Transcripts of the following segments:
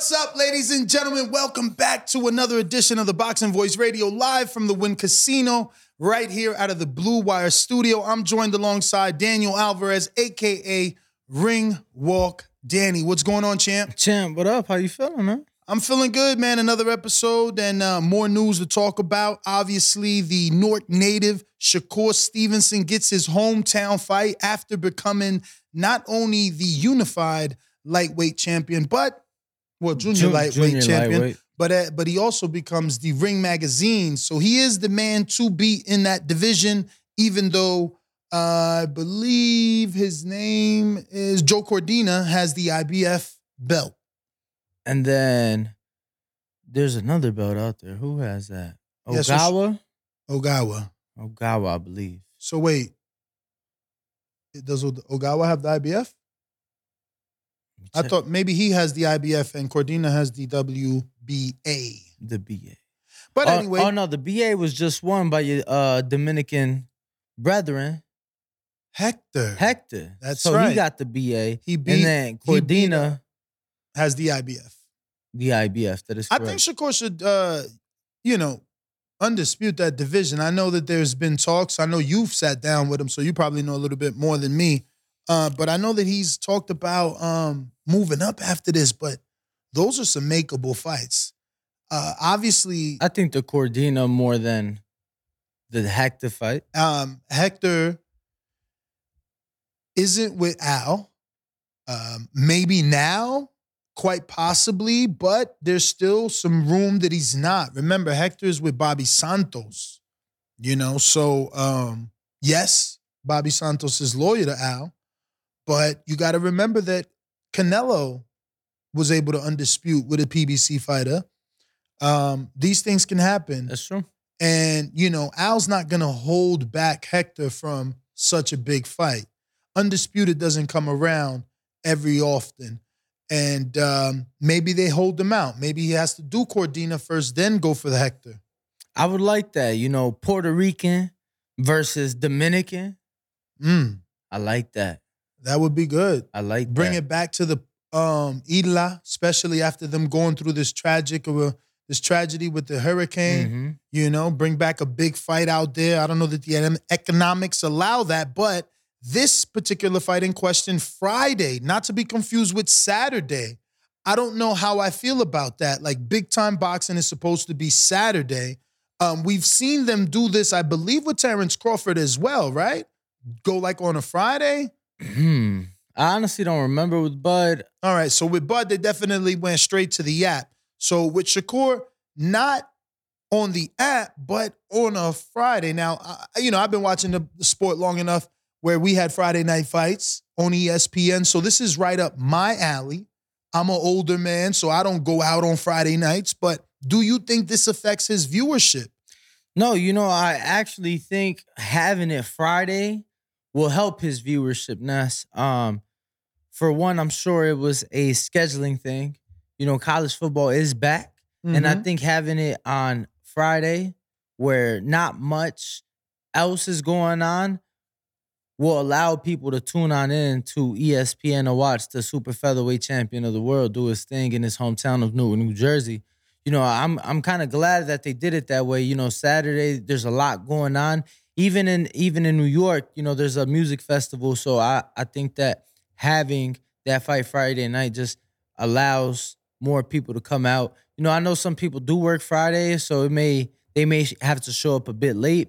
What's up, ladies and gentlemen? Welcome back to another edition of the Boxing Voice Radio live from the Wynn Casino, right here out of the Blue Wire studio. I'm joined alongside Daniel Alvarez, aka Ring Walk Danny. What's going on, champ? Champ, what up? How you feeling, man? I'm feeling good, man. Another episode and uh, more news to talk about. Obviously, the Newark native Shakur Stevenson gets his hometown fight after becoming not only the unified lightweight champion, but well, junior Jun- lightweight junior champion. lightweight. But uh, but he also becomes the Ring Magazine, so he is the man to beat in that division. Even though uh, I believe his name is Joe Cordina has the IBF belt. And then there's another belt out there. Who has that? Yeah, so Ogawa? Ogawa. Ogawa, I believe. So wait, does Ogawa have the IBF? I thought maybe he has the IBF and Cordina has the WBA. the BA. But oh, anyway, oh no, the BA was just won by your uh, Dominican brethren, Hector Hector. That's so right. he got the BA. he beat and then Cordina, has the IBF. the IBF. That is I think Shakur should, uh, you know, undispute that division. I know that there's been talks. I know you've sat down with him, so you probably know a little bit more than me. Uh, but I know that he's talked about um, moving up after this. But those are some makeable fights. Uh, obviously, I think the Cordina more than the Hector fight. um, Hector isn't with Al. Um, maybe now, quite possibly, but there's still some room that he's not. Remember, Hector's with Bobby Santos, you know. So, um, yes, Bobby Santos is loyal to Al, but you got to remember that Canelo was able to undispute with a PBC fighter. Um, these things can happen. That's true. And, you know, Al's not going to hold back Hector from such a big fight. Undisputed doesn't come around every often. And um, maybe they hold him out. Maybe he has to do Cordina first, then go for the Hector. I would like that. You know, Puerto Rican versus Dominican. Mm, I like that. That would be good. I like Bring that. it back to the um, Isla, especially after them going through this tragic or this tragedy with the hurricane. Mhm. you know, bring back a big fight out there. I don't know that the economics allow that, but this particular fight in question, Friday, not to be confused with Saturday. I don't know how I feel about that. Like big time boxing is supposed to be Saturday. Um, we've seen them do this, I believe, with Terence Crawford as well, right? Go like on a Friday. Hmm. I honestly don't remember with Bud. All right, so with Bud, they definitely went straight to the app. So with Shakur, not on the app, but on a Friday. Now, I, you know, I've been watching the, the sport long enough where we had Friday night fights on ESPN. So this is right up my alley. I'm an older man, so I don't go out on Friday nights. But do you think this affects his viewership? No, you know, I actually think having it Friday will help his viewership. Ness. Um, for one, I'm sure it was a scheduling thing. You know, college football is back. And I Mhm. think having it on Friday, where not much else is going on, will allow people to tune on in to ESPN to watch the super featherweight champion of the world do his thing in his hometown of Newark, New Jersey. You know, I'm I'm kind of glad that they did it that way. You know, Saturday there's a lot going on. Even in even in New York, you know, there's a music festival. So I I think that having that fight Friday night just allows more people to come out. You know, I know some people do work Friday, so it may they may have to show up a bit late,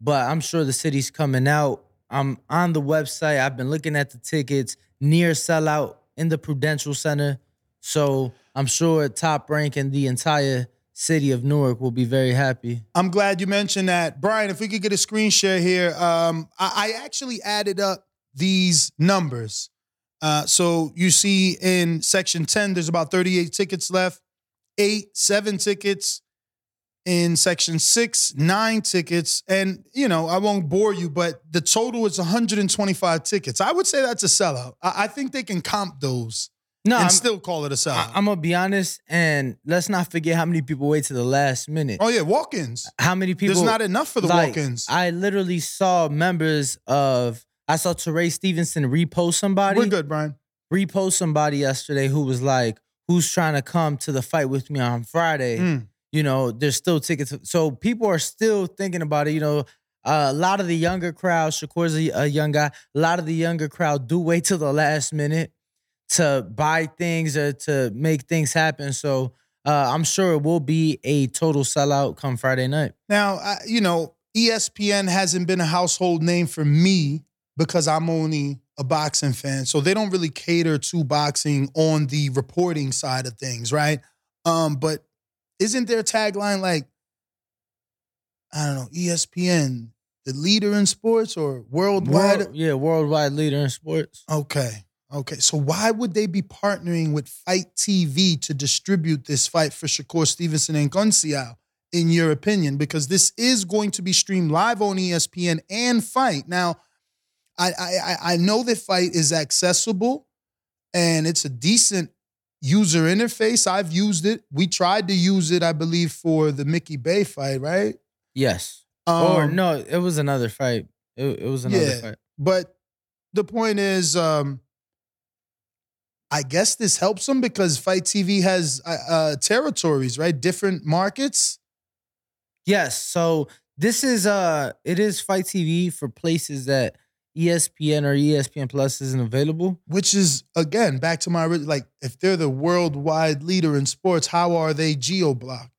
but I'm sure the city's coming out. I'm on the website. I've been looking at the tickets near sellout in the Prudential Center. So I'm sure top rank in the entire city of Newark will be very happy. I'm glad you mentioned that. Brian, if we could get a screen share here. Um, I, I actually added up these numbers. Uh, so you see in section 10, there's about 38 tickets left, eight, seven tickets. In section six, nine tickets. And, you know, I won't bore you, but the total is 125 tickets. I would say that's a sellout. I, I think they can comp those No, and I'm, still call it a sellout. I, am gonna be honest, and let's not forget how many people wait to the last minute. oh, yeah, walk ins. How many people? There's not enough for the like, walk ins. I literally saw members of. I saw Teray Stevenson repost somebody. We're good, Brian. repost somebody yesterday who was like, who's trying to come to the fight with me on Friday, Mm. you know, there's still tickets. So people are still thinking about it. You know, uh, a lot of the younger crowd, Shakur's a, a young guy. A lot of the younger crowd do wait till the last minute to buy things or to make things happen. So uh, I'm sure it will be a total sellout come Friday night. Now, you know, ESPN hasn't been a household name for me because I'm only a boxing fan. So they don't really cater to boxing on the reporting side of things, right? Um, but isn't their tagline like, I don't know, ESPN, the leader in sports or worldwide? World, yeah, worldwide leader in sports. Okay. Okay. So why would they be partnering with FITE TV to distribute this fight for Shakur Stevenson and Conceição, in your opinion? Because this is going to be streamed live on ESPN and FITE. Now, I I I- I know that FITE is accessible and it's a decent user interface. I've used it. We tried to use it, I believe, for the Mickey Bay fight, right? Yes. or Um, no, it was another fight. It, it was another Yeah. fight. But the point is, um, I guess this helps them because FITE TV has uh, uh, territories, right? Different markets. Yes. So this is uh it is FITE TV for places that ESPN or ESPN Plus isn't available. Which is again back to my like, if they're the worldwide leader in sports, how are they geo blocked?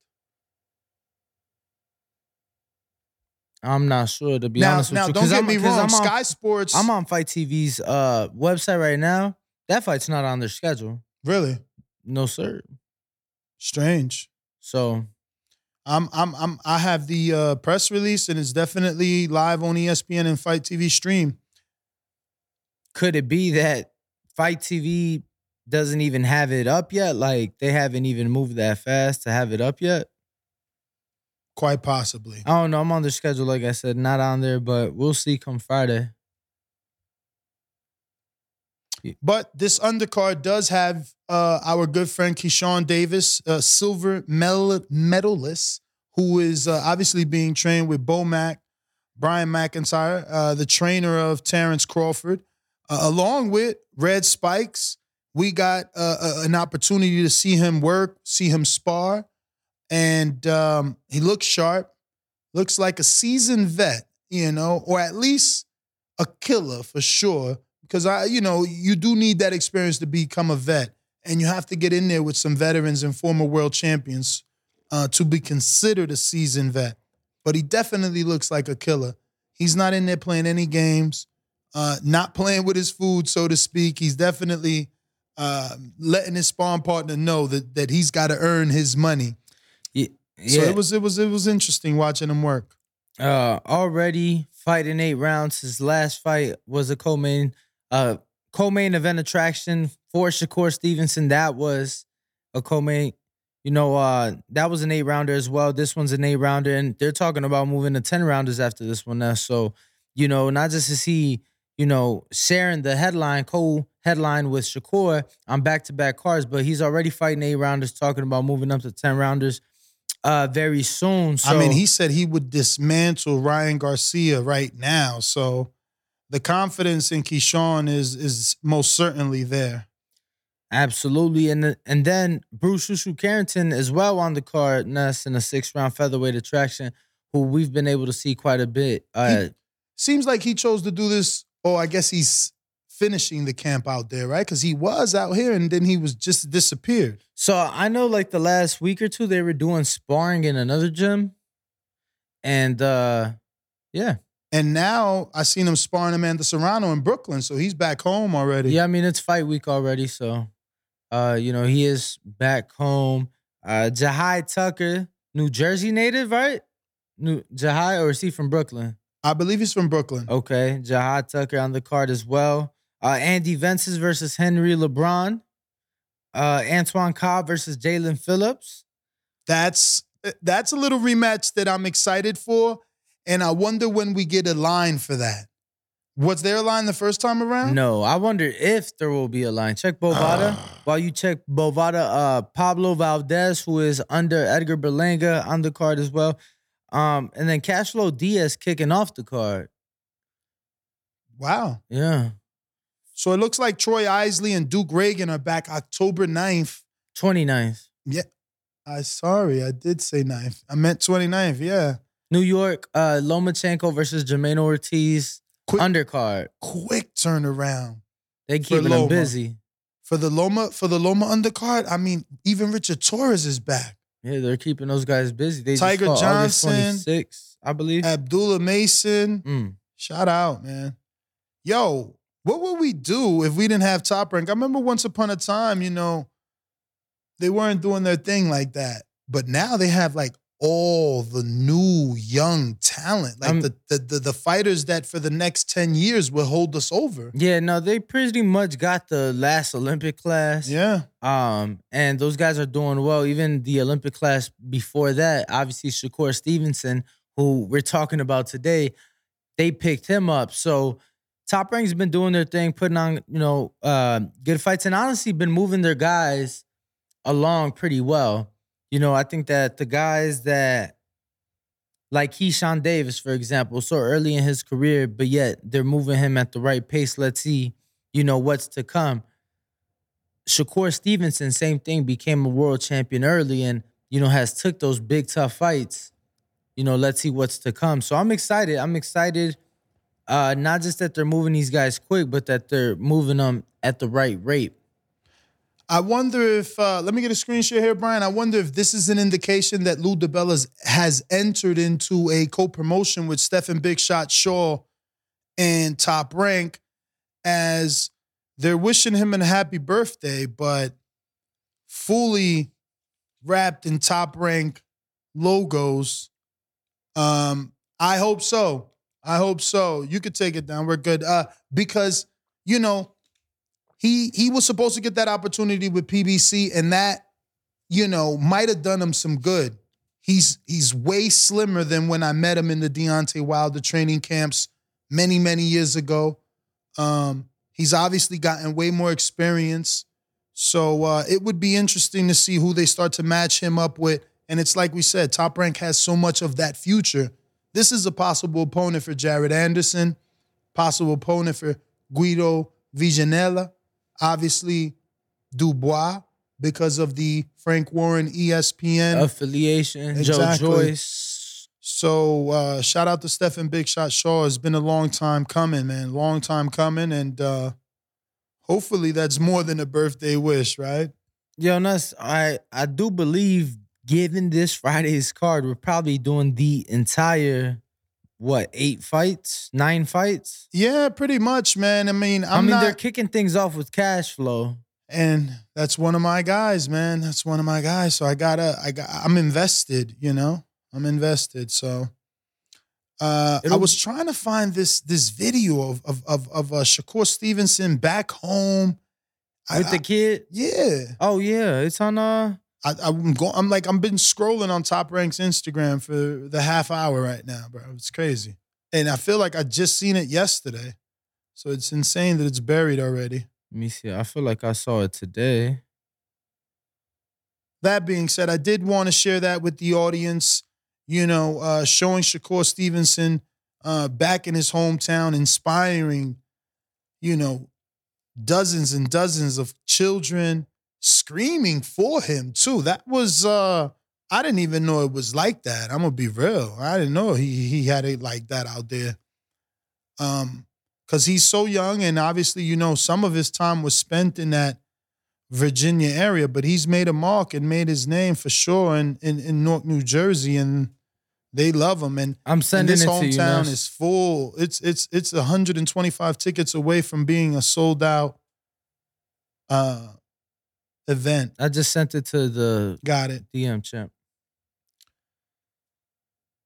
I'm not sure to be Now, honest with now you. don't get I'm- me wrong. I'm on, Sky Sports, I'm on FITE TV's uh website right now. That fight's not on their schedule. really No sir. strange. So I'm I'm I'm I have the uh, press release and it's definitely live on ESPN and FITE TV stream. could it be that FITE TV doesn't even have it up yet? Like they haven't even moved that fast to have it up yet? Quite possibly. I don't know. I'm on the schedule, like I said, not on there, but we'll see come Friday. But this undercard does have uh, our good friend Keyshawn Davis, a silver medal- medalist, who is uh, obviously being trained with Bo Mack, Brian McIntyre, uh, the trainer of Terence Crawford, uh, along with Red Spikes. We got uh, a- an opportunity to see him work, see him spar, and um, he looks sharp. Looks like a seasoned vet, you know, or at least a killer for sure because I, you know, you do need that experience to become a vet, and you have to get in there with some veterans and former world champions uh, to be considered a seasoned vet. But he definitely looks like a killer. He's not in there playing any games, uh, not playing with his food, so to speak. He's definitely uh, letting his spawn partner know that that he's got to earn his money. Yeah. So it was it was it was interesting watching him work. uh already fighting eight rounds. His last fight was a co-main uh co-main event attraction for Shakur Stevenson. That was a co-main. You know, uh that was an eight rounder as well. This one's an eight rounder, and they're talking about moving to 10 rounders after this one now. So, you know, not just to see, you know, sharing the headline, co-headline with Shakur on back-to-back cards, but he's already fighting eight rounders, talking about moving up to 10 rounders uh very soon. So I mean, he said he would dismantle Ryan Garcia right now. So the confidence in Keyshawn is is most certainly there. Absolutely, and and then Bruce Shushu Carrington as well on the card, Ness in a six round featherweight attraction, who we've been able to see quite a bit. Uh, Seems like he chose to do this. Oh, I guess he's finishing the camp out there, right? Because he was out here and then he was just disappeared. so I know, like the last week or two, they were doing sparring in another gym, and uh yeah, And now I seen him sparring Amanda Serrano in Brooklyn, so he's back home already. yeah. I mean, it's fight week already, so uh, you know, he is back home. Uh, Jahi Tucker, New Jersey native, right? New Jahi, or is he from Brooklyn? I believe he's from Brooklyn. Okay, Jahi Tucker on the card as well. Uh, Andy Vences versus Henry LeBron. Uh, Antoine Cobb versus Jalen Phillips. That's that's a little rematch that I'm excited for, and I wonder when we get a line for that. Was there a line the first time around? No, I wonder if there will be a line. Check Bovada. While you check Bovada, uh, Pablo Valdez, who is under Edgar Berlanga on the card as well. Um, and then Cashflow Diaz kicking off the card. Wow. Yeah. So it looks like Troy Isley and Duke Ragan are back October 9th 29th. Yeah. I sorry, I did say ninth. I meant 29th. Yeah. New York, uh, Lomachenko versus Jamaine Ortiz. Quick- Undercard. Quick turnaround. They Loma. them busy. For the Loma, for the Loma undercard, I mean, even Richard Torrez is back. Yeah, they're keeping those guys busy. They Tiger Johnson. 26, I believe. Abdullah Mason. Mm. Shout out, man. Yo, what would we do if we didn't have top rank? I remember once upon a time, you know, they weren't doing their thing like that. But now they have like all the new young talent. Like the, the the the fighters that for the next 10 years will hold us over. Yeah, no, they pretty much got the last Olympic class. Yeah. Um, and those guys are doing well. Even the Olympic class before that, obviously Shakur Stevenson, who we're talking about today, they picked him up. So Top Rank's been doing their thing, putting on, you know, uh, good fights, and honestly been moving their guys along pretty well. You know, I think that the guys that like Keyshawn Davis, for example, so early in his career, but yet they're moving him at the right pace. Let's see, you know, what's to come. Shakur Stevenson, same thing, became a world champion early and, you know, has took those big tough fights. You know, let's see what's to come. So I'm excited. I'm excited. Uh, not just that they're moving these guys quick, but that they're moving them at the right rate. I wonder if uh, let me get a screen share here, Brian. I wonder if this is an indication that Lou DeBellas has entered into a co-promotion with Stephan Big Shot Shaw and Top Rank as they're wishing him a happy birthday, but fully wrapped in Top Rank logos. Um, I hope so. I hope so. You could take it down. We're good. Uh, because you know he he was supposed to get that opportunity with PBC, and that you know might have done him some good. He's he's way slimmer than when I met him in the Deontay Wilder training camps many many years ago. Um, he's obviously gotten way more experience, so uh, it would be interesting to see who they start to match him up with. And it's like we said, Top Rank has so much of that future. This is a possible opponent for Jared Anderson, possible opponent for Guido Vianello obviously Dubois because of the Frank Warren ESPN. Affiliation, Exactly. Joe Joyce. so uh, shout out to Stephan Big Shot Shaw. It's been a long time coming, man. Long time coming, and uh, hopefully that's more than a birthday wish, right? Yo, Nuss, I I do believe given this Friday's card, we're probably doing the entire what eight fights, nine fights. Yeah, pretty much, man. I mean, I'm i mean, not, they're kicking things off with cash flow. and that's one of my guys, man. That's one of my guys. So I gotta, I got, I'm invested. You know, I'm invested. So. Uh, I It'll- was trying to find this this video of of of, of uh, Shakur Stevenson back home. I- With the kid. yeah, Oh yeah, it's on uh I, I'm going. I'm like I've been scrolling on Top Rank's Instagram for the half hour right now, bro. It's crazy, and I feel like I just seen it yesterday, so it's insane that it's buried already. let me see. I feel like I saw it today. That being said, I did want to share that with the audience. You know, uh, showing Shakur Stevenson uh, back in his hometown, inspiring, you know, dozens and dozens of children screaming for him too. That was uh I didn't even know it was like that. I'm gonna be real. I didn't know he he had it like that out there. Um, because he's so young, and obviously, you know, some of his time was spent in that Virginia area, but he's made a mark and made his name for sure in in, in Newark, New Jersey, and they love him. And I'm and sending this it to you. hometown is full. It's it's it's 125 tickets away from being a sold out uh event. I just sent it to the Got it. DM champ.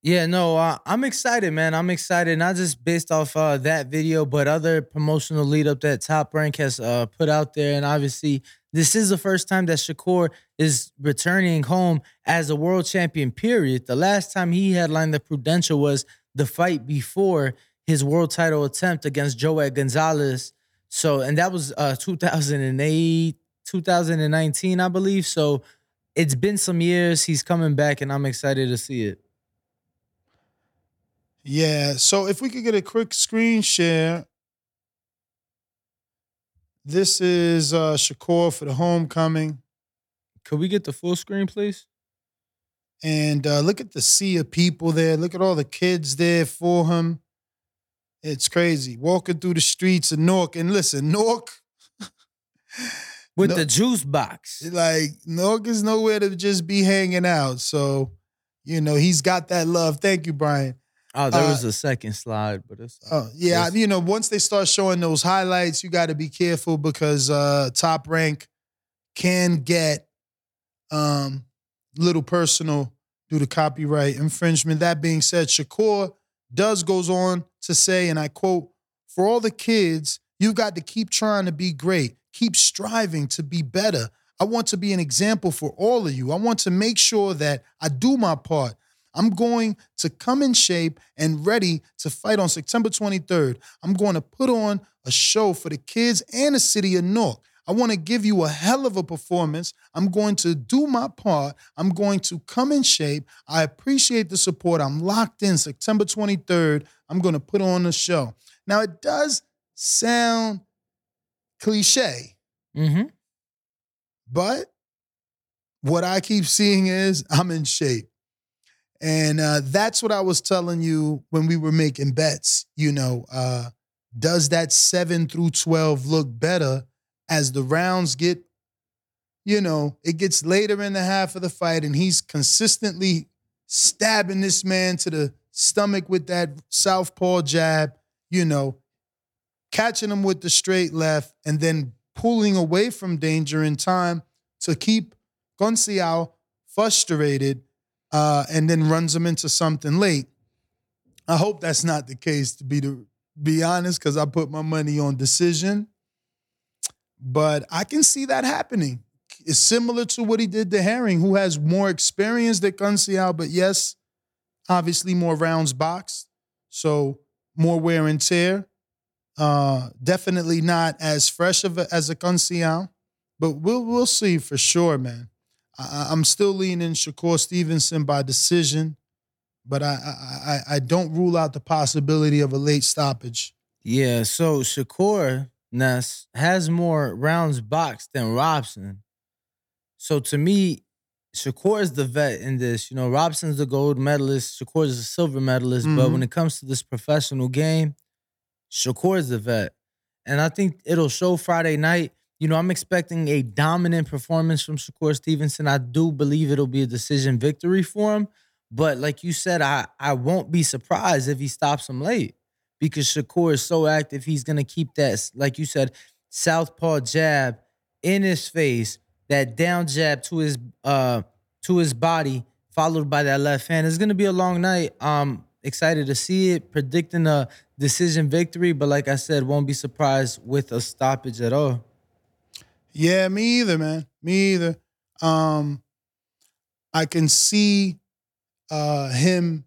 Yeah, no, uh, I'm excited, man. I'm excited, not just based off uh, that video, but other promotional lead up that Top Rank has uh, put out there. And obviously, this is the first time that Shakur is returning home as a world champion, period. The last time he headlined the Prudential was the fight before his world title attempt against Joet Gonzalez. So, and that was uh, 2008, 2019, I believe. So, it's been some years. He's coming back, and I'm excited to see it. Yeah. So if we could get a quick screen share. This is uh Shakur for the homecoming. could we get the full screen, please? And uh, look at the sea of people there. Look at all the kids there for him. It's crazy. Walking through the streets of Newark. And listen, Newark. With No- the juice box. like Newark is nowhere to just be hanging out. So, you know, he's got that love. Thank you, Brian. Oh, there uh, was a second slide, but it's Oh, yeah. Yes. You know, once they start showing those highlights, you got to be careful because uh top rank can get um little personal due to copyright infringement. That being said, Shakur does goes on to say, and I quote, for all the kids, you've got to keep trying to be great, keep striving to be better. I want to be an example for all of you. I want to make sure that I do my part. I'm going to come in shape and ready to fight on September 23rd. I'm going to put on a show for the kids and the city of Newark. I want to give you a hell of a performance. I'm going to do my part. I'm going to come in shape. I appreciate the support. I'm locked in September 23rd. I'm going to put on a show. Now, it does sound cliche, hmm but what I keep seeing is I'm in shape. And uh, that's what I was telling you when we were making bets. You know, uh, does that seven through 12 look better as the rounds get, you know, it gets later in the half of the fight and he's consistently stabbing this man to the stomach with that southpaw jab, you know, catching him with the straight left and then pulling away from danger in time to keep Conceição frustrated uh, and then runs him into something late. I hope that's not the case, to be to be honest, because I put my money on decision. But I can see that happening. It's similar to what he did to Herring, who has more experience than Conceição, but yes, obviously more rounds boxed, so more wear and tear. Uh, definitely not as fresh of a, as a Conceição, but we'll we'll see for sure, man. I, I'm still leaning Shakur Stevenson by decision, but I, I I I don't rule out the possibility of a late stoppage. Yeah, so Shakur Ness has more rounds boxed than Robson. So to me, Shakur is the vet in this. You know, Robson's the gold medalist, Shakur is a silver medalist. But Mhm. when it comes to this professional game, Shakur is the vet. And I think it'll show Friday night. You know, I'm expecting a dominant performance from Shakur Stevenson. I do believe it'll be a decision victory for him. But like you said, I, I won't be surprised if he stops him late because Shakur is so active. He's gonna keep that, like you said, southpaw jab in his face, that down jab to his uh to his body, followed by that left hand. It's gonna be a long night. Um, excited to see it, predicting a decision victory, but like I said, won't be surprised with a stoppage at all. Yeah, me either, man. Me either. Um, I can see uh, him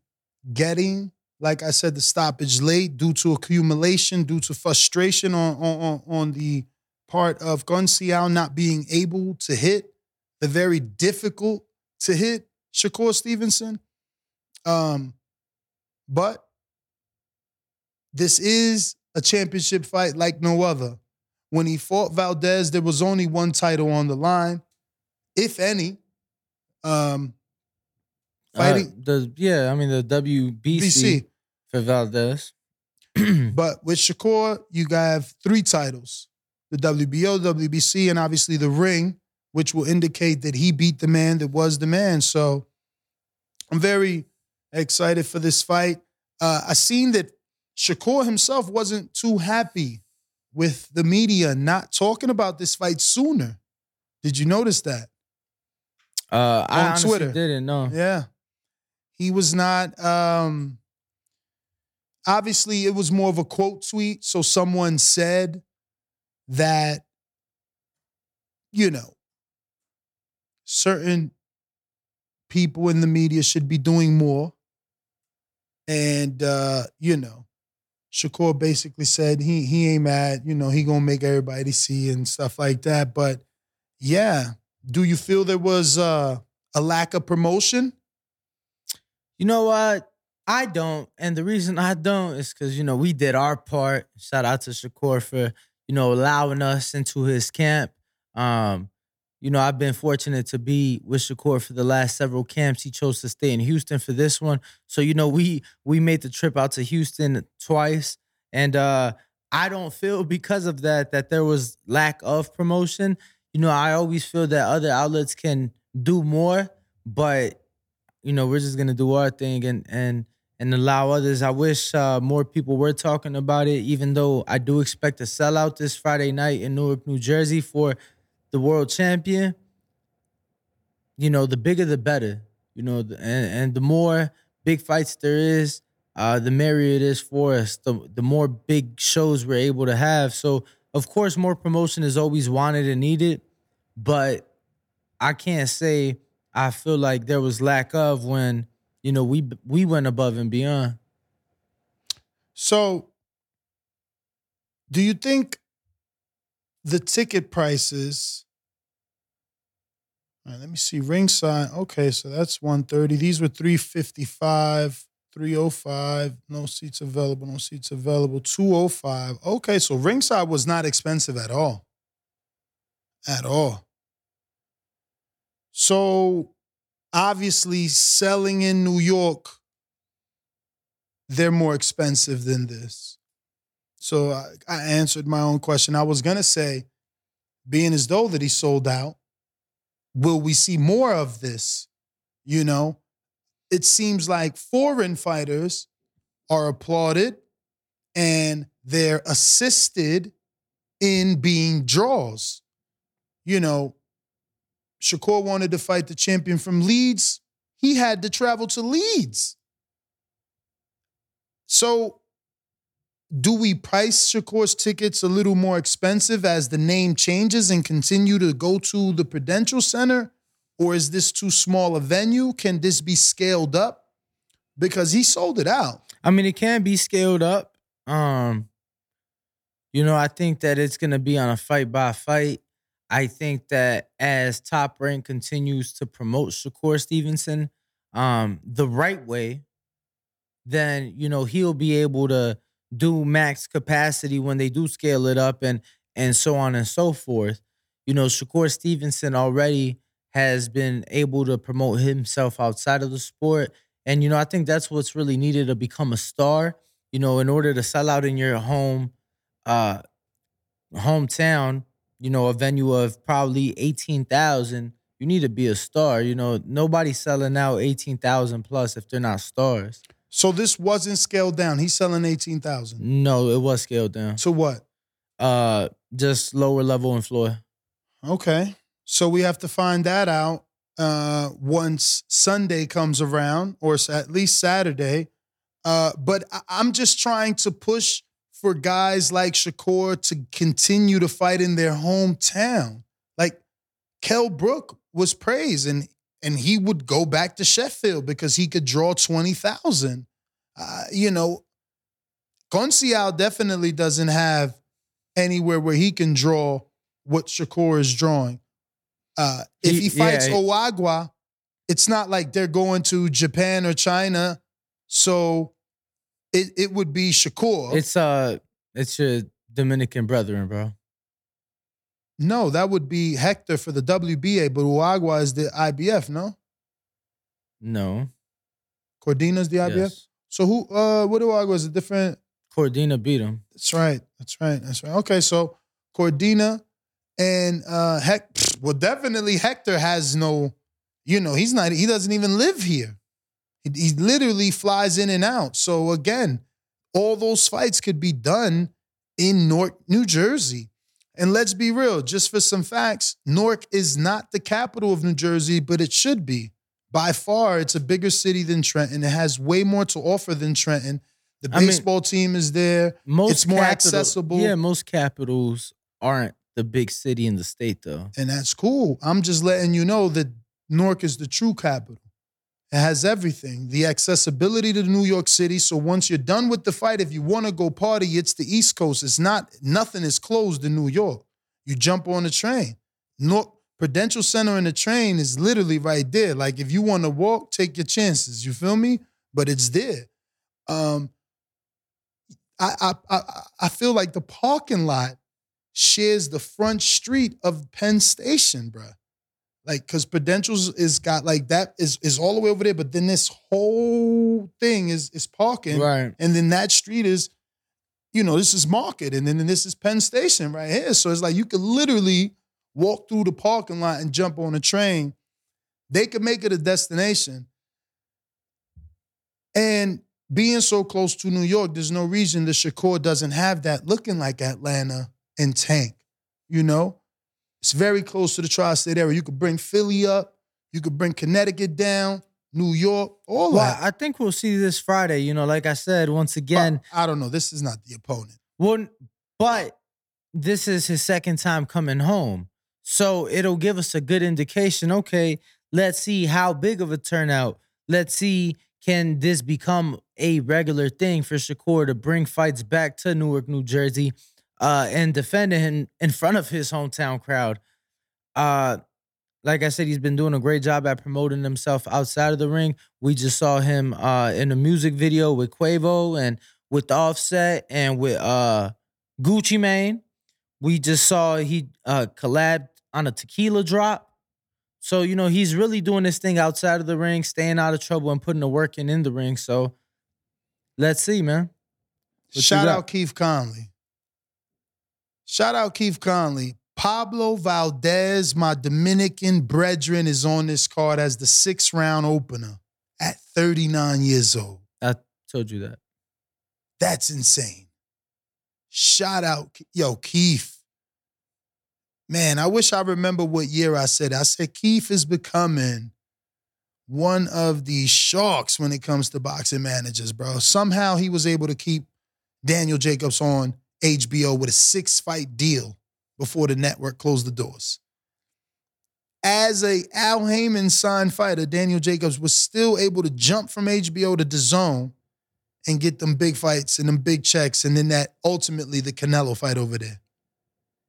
getting, like I said, the stoppage late due to accumulation, due to frustration on on on, the part of Conceição not being able to hit the very difficult to hit Shakur Stevenson. Um, but this is a championship fight like no other. When he fought Valdez, there was only one title on the line, if any. Um, fighting Uh, the yeah, I mean the WBC BC. for Valdez. But with Shakur, you have three titles the WBO, WBC, and obviously the ring, which will indicate that he beat the man that was the man. So I'm very excited for this fight. Uh, I seen that Shakur himself wasn't too happy with the media not talking about this fight sooner. Did you notice that? Uh, I On honestly Twitter. didn't know. Yeah. He was not um obviously it was more of a quote tweet. So someone said that, you know, certain people in the media should be doing more. And uh, you know, Shakur basically said he he ain't mad, you know, he gonna make everybody see and stuff like that. But yeah, do you feel there was uh, a lack of promotion? You know what? I don't, and the reason I don't is because you know we did our part. Shout out to Shakur for you know allowing us into his camp. Um, you know, I've been fortunate to be with Shakur for the last several camps. He chose to stay in Houston for this one. So, you know, we we made the trip out to Houston twice. And uh I don't feel because of that that there was lack of promotion. You know, I always feel that other outlets can do more, but you know, we're just gonna do our thing and and and allow others. I wish uh, more people were talking about it, even though I do expect a sellout this Friday night in Newark, New Jersey for the world champion. You know, the bigger the better. You know, and, and the more big fights there is, uh, the merrier it is for us. The the more big shows we're able to have. So of course, more promotion is always wanted and needed, but I can't say I feel like there was lack of when you know we we went above and beyond. So, do you think the ticket prices? All right, let me see. Ringside. Okay, so that's 130. These were 355, 305. No seats available. No seats available. 205. Okay, so ringside was not expensive at all. At all. So obviously selling in New York, they're more expensive than this. So I, I answered my own question. I was gonna say, being as though that he sold out, will we see more of this? You know, it seems like foreign fighters are applauded and they're assisted in being draws. You know, Shakur wanted to fight the champion from Leeds. He had to travel to Leeds. So, do we price Shakur's tickets a little more expensive as the name changes and continue to go to the Prudential Center? Or is this too small a venue? Can this be scaled up? Because he sold it out. I mean, it can be scaled up. Um, you know, I think that it's gonna be on a fight by fight. I think that as Top Rank continues to promote Shakur Stevenson um, the right way, then you know he'll be able to do max capacity when they do scale it up and and so on and so forth. You know, Shakur Stevenson already has been able to promote himself outside of the sport. And, you know, I think that's what's really needed to become a star. You know, in order to sell out in your home, uh, hometown, you know, a venue of probably 18,000, you need to be a star. You know, nobody's selling out 18,000 plus if they're not stars. So this wasn't scaled down. He's selling 18,000. No, it was scaled down. So what? Uh just lower level and floor. Okay. So we have to find that out uh once Sunday comes around or at least Saturday. Uh but I'm just trying to push for guys like Shakur to continue to fight in their hometown. Like Kel Brook was praised and and he would go back to Sheffield because he could draw 20,000. Uh, you know, Conceição definitely doesn't have anywhere where he can draw what Shakur is drawing. Uh, if he, he fights yeah, Ogawa, it's not like they're going to Japan or China. So it it would be Shakur. It's uh it's your Dominican brethren, bro. No, that would be Hector for the WBA, but Ogawa is the IBF, no? No. Cordina's the IBF? Yes. So who uh what Ogawa is a different Cordina beat him. That's right. That's right. That's right. Okay, so Cordina and uh Heck well definitely Hector has no you know, he's not he doesn't even live here. He, he literally flies in and out. So again, all those fights could be done in Newark, New Jersey. And let's be real, just for some facts, Newark is not the capital of New Jersey, but it should be. By far, it's a bigger city than Trenton. It has way more to offer than Trenton. The baseball I mean, team is there. Most it's more capital, accessible. Yeah, most capitals aren't the big city in the state, though. And that's cool. I'm just letting you know that Newark is the true capital. It has everything the accessibility to New York City. So once you're done with the fight, if you want to go party, it's the East Coast. It's not, nothing is closed in New York. You jump on the train. North Prudential Center and the train is literally right there. Like if you want to walk, take your chances. You feel me? But it's there. Um, I, I I I feel like the parking lot shares the front street of Penn Station, bruh. Like, cause Prudential's is got like that is is all the way over there, but then this whole thing is is parking. Right. And then that street is, you know, this is market, and then this is Penn Station right here. So it's like you could literally walk through the parking lot and jump on a train. They could make it a destination. And being so close to New York, there's no reason the Shakur doesn't have that looking like Atlanta and Tank. You know, it's very close to the tri-state area. You could bring Philly up, you could bring Connecticut down, New York, all Well, that. I think we'll see this Friday. You know, like I said, once again, But I don't know. This is not the opponent. Well, but this is his second time coming home. So it'll give us a good indication. Okay, let's see how big of a turnout. Let's see, can this become a regular thing for Shakur to bring fights back to Newark, New Jersey, uh, and defending him in front of his hometown crowd? Uh, like I said, he's been doing a great job at promoting himself outside of the ring. We just saw him uh, in a music video with Quavo and with Offset and with uh, Gucci Mane. We just saw he uh, collabed on a tequila drop. So, you know, he's really doing this thing outside of the ring, staying out of trouble and putting the work in in the ring. So let's see, man. What Shout out Keith Connolly. Shout out Keith Connolly. Pablo Valdez, my Dominican brethren, is on this card as the sixth round opener at 39 years old. I told you that. That's insane. Shout out, yo, Keith. Man, I wish I remember what year I said. I said Keith is becoming one of the sharks when it comes to boxing managers, bro. Somehow he was able to keep Daniel Jacobs on HBO with a six fight deal before the network closed the doors. As a Al Haymon signed fighter, Daniel Jacobs was still able to jump from HBO to the zone and get them big fights and them big checks, and then that ultimately the Canelo fight over there.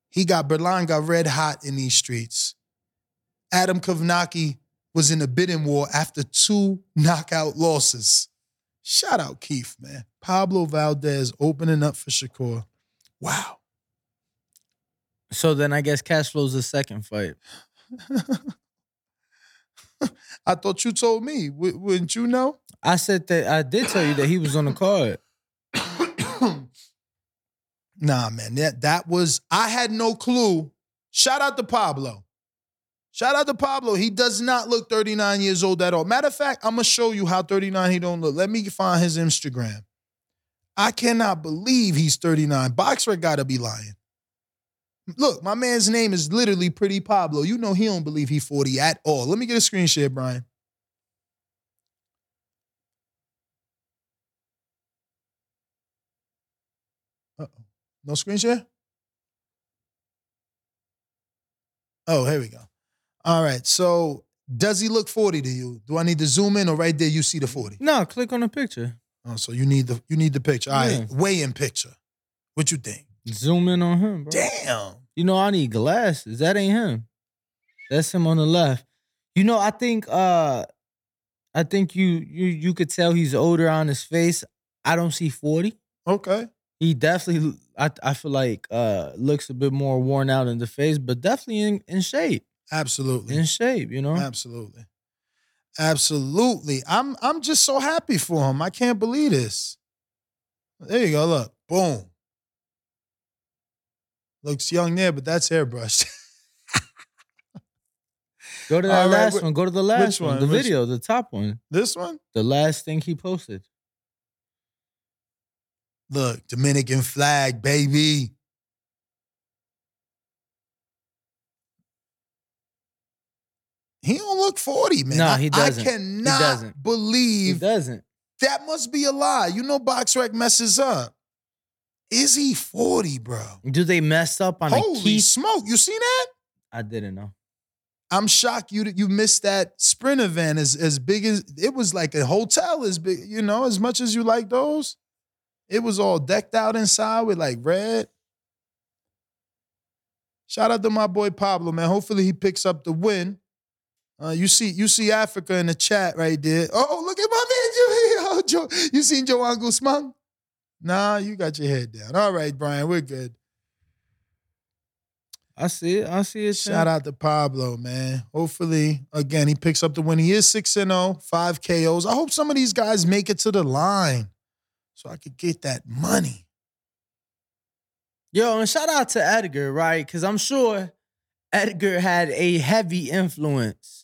He got Berlin got red hot in these streets. Adam Kownacki was in a bidding war after two knockout losses. Shout out Keith, man. Pablo Valdez opening up for Shakur. Wow. So then I guess cash flow's the second fight. I thought you told me. W- wouldn't you know? I said that I did tell you that he was on the card. nah, man. That that was I had no clue. Shout out to Pablo. Shout out to Pablo. He does not look 39 years old at all. Matter of fact, I'm gonna show you how 39 he don't look. Let me find his Instagram. I cannot believe he's 39. Boxer gotta be lying. Look, my man's name is literally Pretty Pablo. You know he don't believe he 40 at all. Let me get a screen share, Brian. Uh-oh. No screen share? Oh, here we go. All right. So does he look 40 to you? Do I need to zoom in or right there you see the 40? No, click on the picture. Oh, so you need the you need the picture. All right. Yeah. Weigh in picture. What you think? Zoom in on him, bro. Damn. You know, I need glasses. That ain't him. That's him on the left. You know, I think uh I think you you you could tell he's older on his face. I don't see 40. Okay. He definitely I I feel like uh looks a bit more worn out in the face, but definitely in, in shape. Absolutely. In shape, you know? Absolutely. Absolutely. I'm I'm just so happy for him. I can't believe this. There you go. Look. Boom. Looks young there, but that's airbrushed. Go to that All right, last wh- one. Go to the last which one. one? The Which- video, the top one. this one? The last thing he posted. Look, Dominican flag, baby. He don't look 40, man. No, I- he doesn't. I He cannot doesn't. He believe doesn't. that must be a lie. You know Box BoxRec messes up. Is he 40, bro? Do they mess up on a Holy key? smoke. You seen that? I didn't know. I'm shocked you you missed that sprint event as as big as it was like a hotel as big, you know, as much as you like those. It was all decked out inside with like red. Shout out to my boy Pablo, man. Hopefully he picks up the win. Uh, you see, you see Africa in the chat right there. Oh, look at my man, Joe. Joe. You seen Joan Guzman? Nah, you got your head down. All right, Brian, we're good. I see it. I see it. Shout out to Pablo, man. Hopefully, again, he picks up the win. He is 6 0, five KOs. I hope some of these guys make it to the line so I could get that money. Yo, and shout out to Edgar, right? Because I'm sure Edgar had a heavy influence.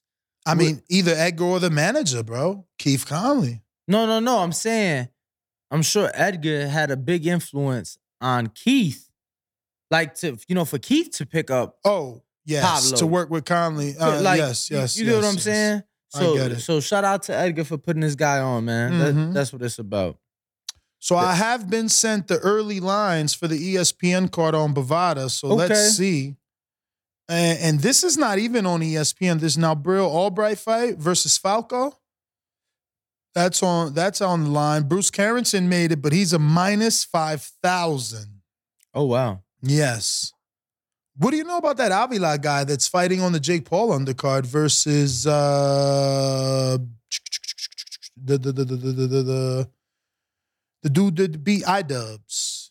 I mean, either Edgar or the manager, bro. Keith Connolly. No, no, no. I'm saying, I'm sure Edgar had a big influence on Keith. Like to, you know, for Keith to pick up. Oh, yes. Pablo. To work with Connolly. Uh, like, yes, you- yes. You, get what I'm yes. saying? I So, get it. so shout out to Edgar for putting this guy on, man. Mhm. That, that's what it's about. So I have been sent the early lines for the ESPN card on Bovada. So Okay. let's see. And, and this is not even on ESPN. This is now Brill Albright fight versus Falco. That's on that's on the line. Bruce Carrington made it, but he's a minus five thousand. Oh wow. Yes. What do you know about that Avila guy that's fighting on the Jake Paul undercard versus uh the the the the the the, the, the dude that beat iDubbbz?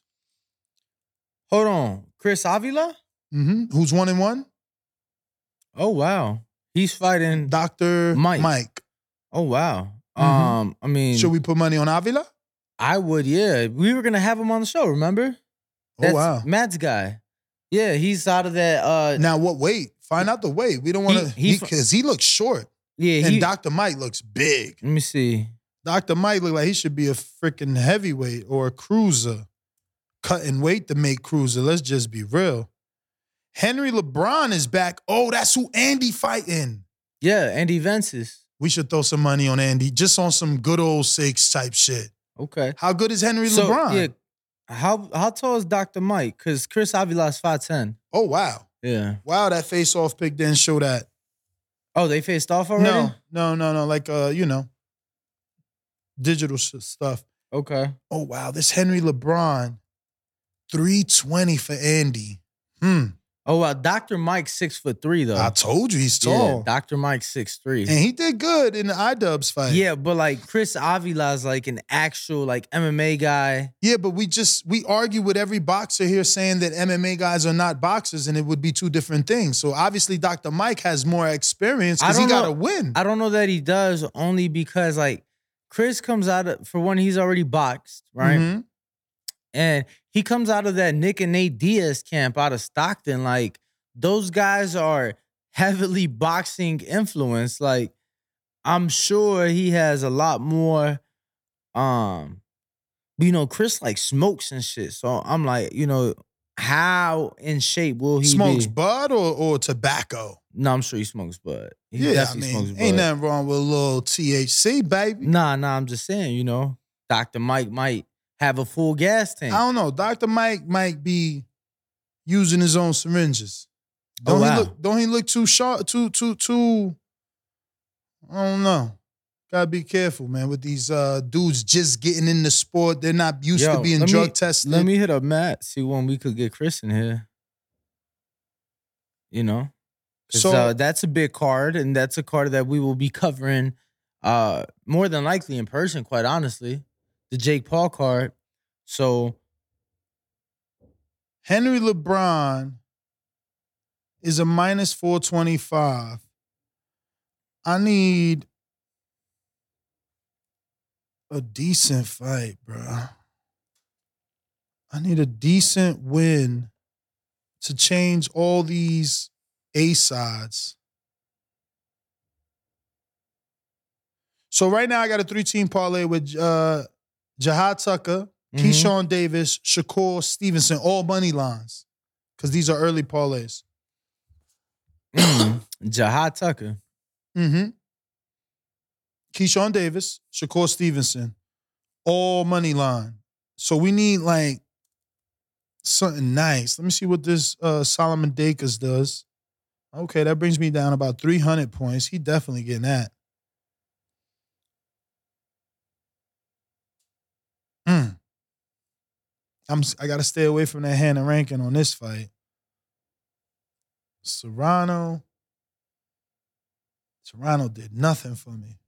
Hold on. Chris Avila? Mm-hmm. Who's one and one? Oh wow. He's fighting Doctor Mike. Mike. Oh wow. Mhm. Um, I mean Should we put money on Avila? I would, yeah. We were gonna have him on the show, remember? Oh wow. Matt's guy. Yeah, he's out of that uh Now what weight? Find out the weight. We don't want to He- he because he, looks short yeah, and he, Dr. Mike looks big. let me see. Dr. Mike look like he should be a freaking heavyweight or a cruiser. Cutting weight to make cruiser. Let's just be real. Henry LeBron is back. Oh, that's who Andy fighting. Yeah, Andy Vences. We should throw some money on Andy, just on some good old six type shit. Okay. How good is Henry So LeBron? yeah, how how tall is Dr. Mike? Because Chris Avila's 5'10. Oh wow. Yeah. Wow, that face off pick didn't show that. Oh, they faced off already? No, no, no, no. Like uh, you know, digital sh- stuff. Okay. Oh wow, this Henry LeBron, 320 for Andy. Hmm. Oh wow, Dr. Mike six foot three though. I told you he's Yeah, tall. Dr. Mike six three. And he did good in the iDubbbz fight. Yeah, but like Chris Avila's like an actual like MMA guy. Yeah, but we just we argue with every boxer here saying that MMA guys are not boxers and it would be two different things. So obviously Dr. Mike has more experience because he gotta know. win. I don't know that he does only because like Chris comes out of for one, he's already boxed, right? Mhm. And he comes out of that Nick and Nate Diaz camp out of Stockton. Like those guys are heavily boxing influence. Like I'm sure he has a lot more. Um, you know, Chris like smokes and shit. So I'm like, you know, how in shape will he Smokes be? bud or, or tobacco? No, I'm sure he smokes bud. He yeah, I mean, smokes ain't nothing wrong with a little THC, baby. Nah, nah, I'm just saying, you know, Dr. Mike might have a full gas tank. I don't know. Dr. Mike might be using his own syringes. Oh, Don't wow. he look don't he look too sharp, too, too, too I don't know. Gotta be careful, man, with these uh dudes just getting in the sport. They're not used to being let me- drug tested. Let me hit up Matt, see when we could get Chris in here. You know? So- uh, that's a big card, and that's a card that we will be covering uh more than likely in person, quite honestly. The Jake Paul card. So Henry LeBron is a minus 425. I need a decent fight, bro. I need a decent win to change all these A sides. So right now I got a three-team parlay with uh Jahi Tucker, mhm. Keyshawn Davis, Shakur Stevenson, all money lines. Because these are early parlays. Jahi Tucker. Mm-hmm. Keyshawn Davis, Shakur Stevenson, all money line. So we need like something nice. Let me see what this uh, Solomon Dacres does. Okay, that brings me down about 300 points. He definitely getting that. Mm. I'm I gotta stay away from that Hannah ranking on this fight. Serrano. Serrano did nothing for me.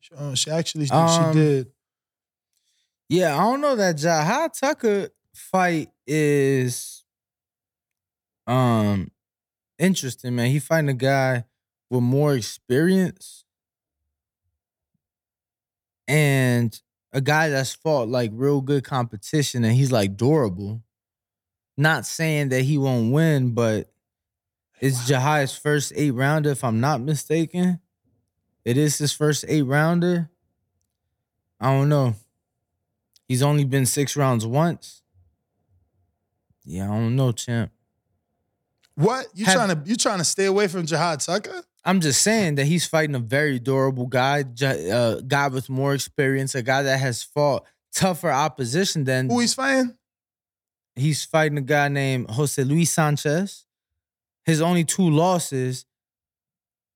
She, uh, she actually she Um, did. Yeah, I don't know that Jahi Tucker fight is Um, interesting, man. He fighting a guy with more experience and a guy that's fought like real good competition and he's like durable. Not saying that he won't win, but it's Jahi's first eight rounder, if I'm not mistaken. It is his first eight rounder. I don't know. He's only been six rounds once. Yeah, I don't know, champ. What you Have- trying to you trying to stay away from Jahi Tucker? I'm just saying that he's fighting a very durable guy, ju- uh, guy with more experience, a guy that has fought tougher opposition than Who he's fighting? he's fighting a guy named Jose Luis Sanchez. His only two losses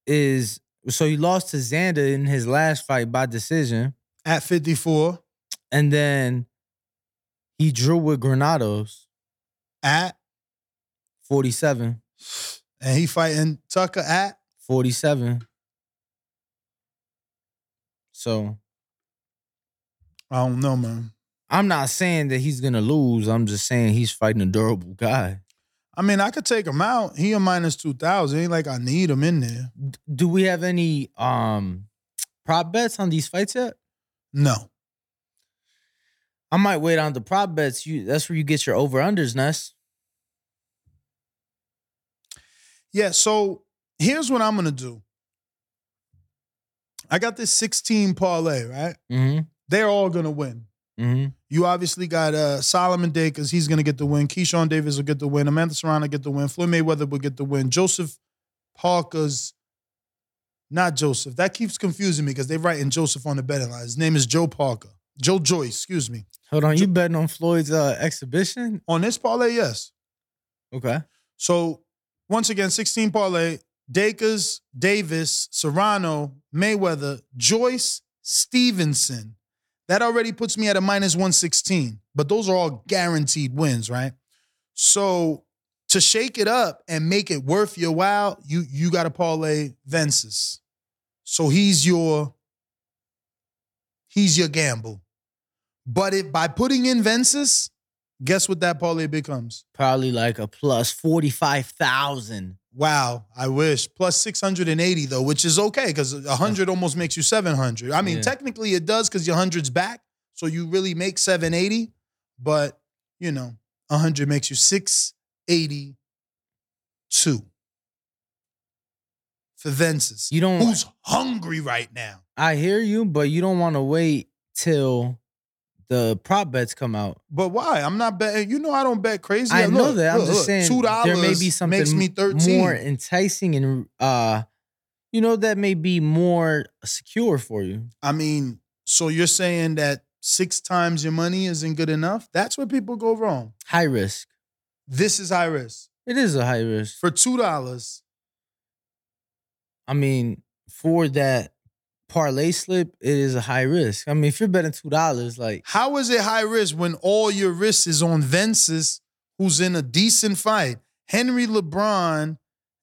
is so he lost to Xander in his last fight by decision, At 54. and then he drew with Granados, At 47. and he fighting Tucker at 47. So I don't know, man. I'm not saying that he's gonna lose. I'm just saying he's fighting a durable guy. I mean, I could take him out. He a minus two thousand. Ain't like I need him in there. Do we have any um prop bets on these fights yet? No. I might wait on the prop bets. You that's where you get your over unders, Ness. Yeah, so here's what I'm gonna do. I got this 16 parlay, right? Mm-hmm. They're all gonna win. Mm-hmm. You obviously got uh, Solomon Day because he's gonna get the win. Keyshawn Davis will get the win. Amanda Serrano get the win. Floyd Mayweather will get the win. Joseph Parker's not Joseph. That keeps confusing me because they're writing Joseph on the betting line. His name is Joe Parker. Joe Joyce, excuse me. Hold on, you betting on Floyd's uh, exhibition? On this parlay, yes. Okay. So once again, 16 parlay, Dacres, Davis, Serrano, Mayweather, Joyce, Stevenson. That already puts me at a minus 116. But those are all guaranteed wins, right? So to shake it up and make it worth your while, you you got to parlay Vences. So he's your he's your gamble. But if by putting in Vences, guess what that parlay becomes? Probably like a plus forty five thousand. Wow, I wish. Plus 680 though, which is okay because 100 almost makes you 700. I mean, Yeah. technically it does because your 100's back. So you really make 780, but you know, 100 makes you 682 for Vences. You don't. Who's hungry right now? I hear you, but you don't want to wait till the prop bets come out. But why? I'm not betting. You know, I don't bet crazy. I know Look, that. I'm look, just look, saying two there may dollars be something makes me 13. more enticing and uh, you know that may be more secure for you. I mean, so you're saying that six times your money isn't good enough? That's where people go wrong. High risk. This is high risk. It is a high risk. For two dollars, I mean, for that parlay slip, it is a high risk. I mean, if you're betting two dollars, like how is it high risk when all your risk is on Vences, who's in a decent fight? Henry LeBron,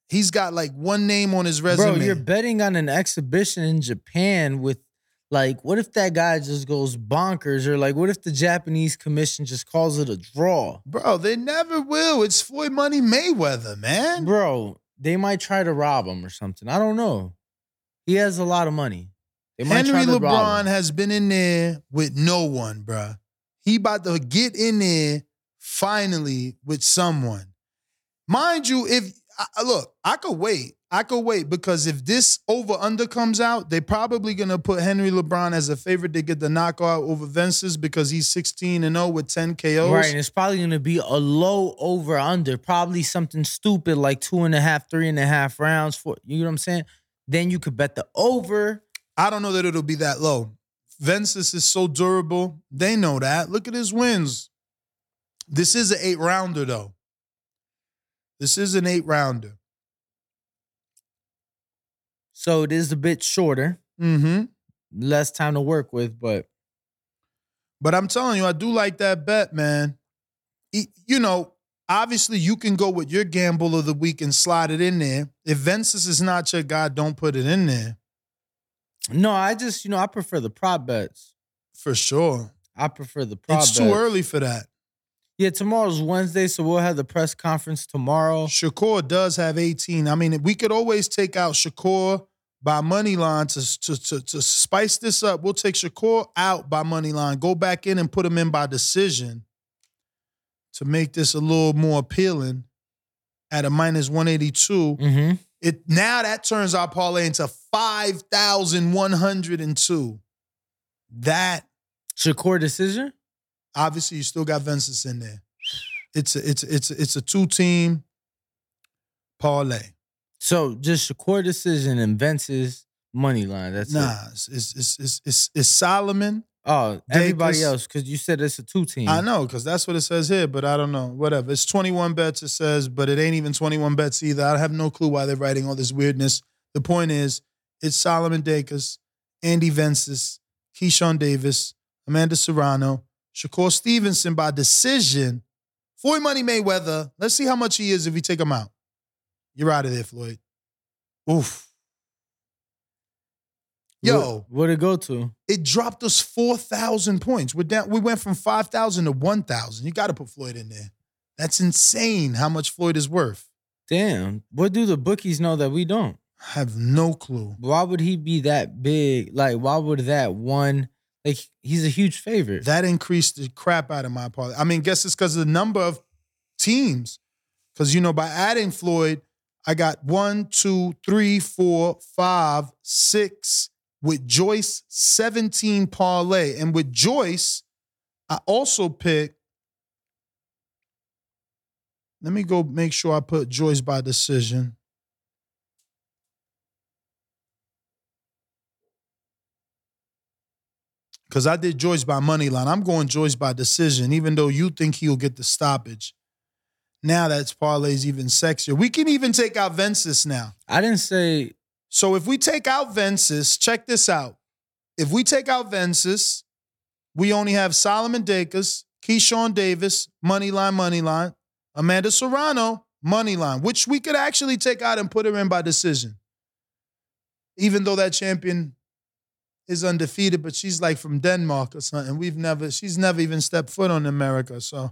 he's got like one name on his resume. bro, you're betting on an exhibition in Japan with like, what if that guy just goes bonkers, or like, what if the Japanese commission just calls it a draw, Bro, they never will. It's Floyd Money Mayweather, man. bro? They might try to rob him or something. I don't know. He has a lot of money. Henry LeBron has been in there with no one, bruh. He about to get in there finally with someone. Mind you, if I- look, I could wait. I could wait because if this over under comes out, they're probably gonna put Henry LeBron as a favorite to get the knockout over Vences because he's 16 and 0 with 10 KOs. Right, and it's probably gonna be a low over under, probably something stupid like two and a half, three and a half rounds for you know what I'm saying. Then you could bet the over. I don't know that it'll be that low. Vences is so durable. They know that. Look at his wins. This is an eight rounder, though. This is an eight rounder. So it is a bit shorter, Mm-hmm. less time to work with, but But I'm telling you, I do like that bet, man. You know, obviously you can go with your gamble of the week and slide it in there. If Vences is not your guy, don't put it in there. No, I just you know I prefer the prop bets. For sure. I prefer the prop It's too bets. early for that. Yeah, tomorrow's Wednesday, so we'll have the press conference tomorrow. Shakur does have 18. I mean, we could always take out Shakur by money line to, to, to, to spice this up. We'll take Shakur out by money line, go back in and put him in by decision to make this a little more appealing at a minus 182. Mm-hmm. It now that turns our parlay into 5,102. That Shakur decision? obviously you still got Vences in there. It's a it's a, it's a, it's a two team parlay. So just Shakur decision and Vence's money line. That's Nah, it. it's it's it's it's, it's, it's Solomon. Oh, everybody Davis- else, because you said it's a two team. I know because that's what it says here, but I don't know. Whatever. It's twenty one bets. It says, but it ain't even twenty one bets either. I have no clue why they're writing all this weirdness. The point is, it's Solomon Dacres, Andy Vences, Keyshawn Davis, Amanda Serrano, Shakur Stevenson by decision. Floyd Money Mayweather. Let's see how much he is if we take him out. You're out of there, Floyd. Oof. Yo, What, what'd it go to? it dropped us 4,000 points. We're down, we went from 5,000 to 1,000. You got to put Floyd in there. That's insane how much Floyd is worth. Damn. What do the bookies know that we don't? I have no clue. Why would he be that big? Like, why would that one? Like, he's a huge favorite. That increased the crap out of my parlay. I mean, guess it's because of the number of teams. Because, you know, by adding Floyd, I got one, two, three, four, five, six. With Joyce, 17 parlay. And with Joyce, I also picked. Let me go make sure I put Joyce by decision. Because I did Joyce by money line. I'm going Joyce by decision, even though you think he'll get the stoppage. Now that's parlays even sexier. We can even take out Vences now. I didn't say So if we take out Vences, check this out. If we take out Vences, we only have Solomon Dacres, Keyshawn Davis, money line, money line, Amanda Serrano, money line, which we could actually take out and put her in by decision. Even though that champion is undefeated, but she's like from Denmark or something. We've never, she's never even stepped foot on America. So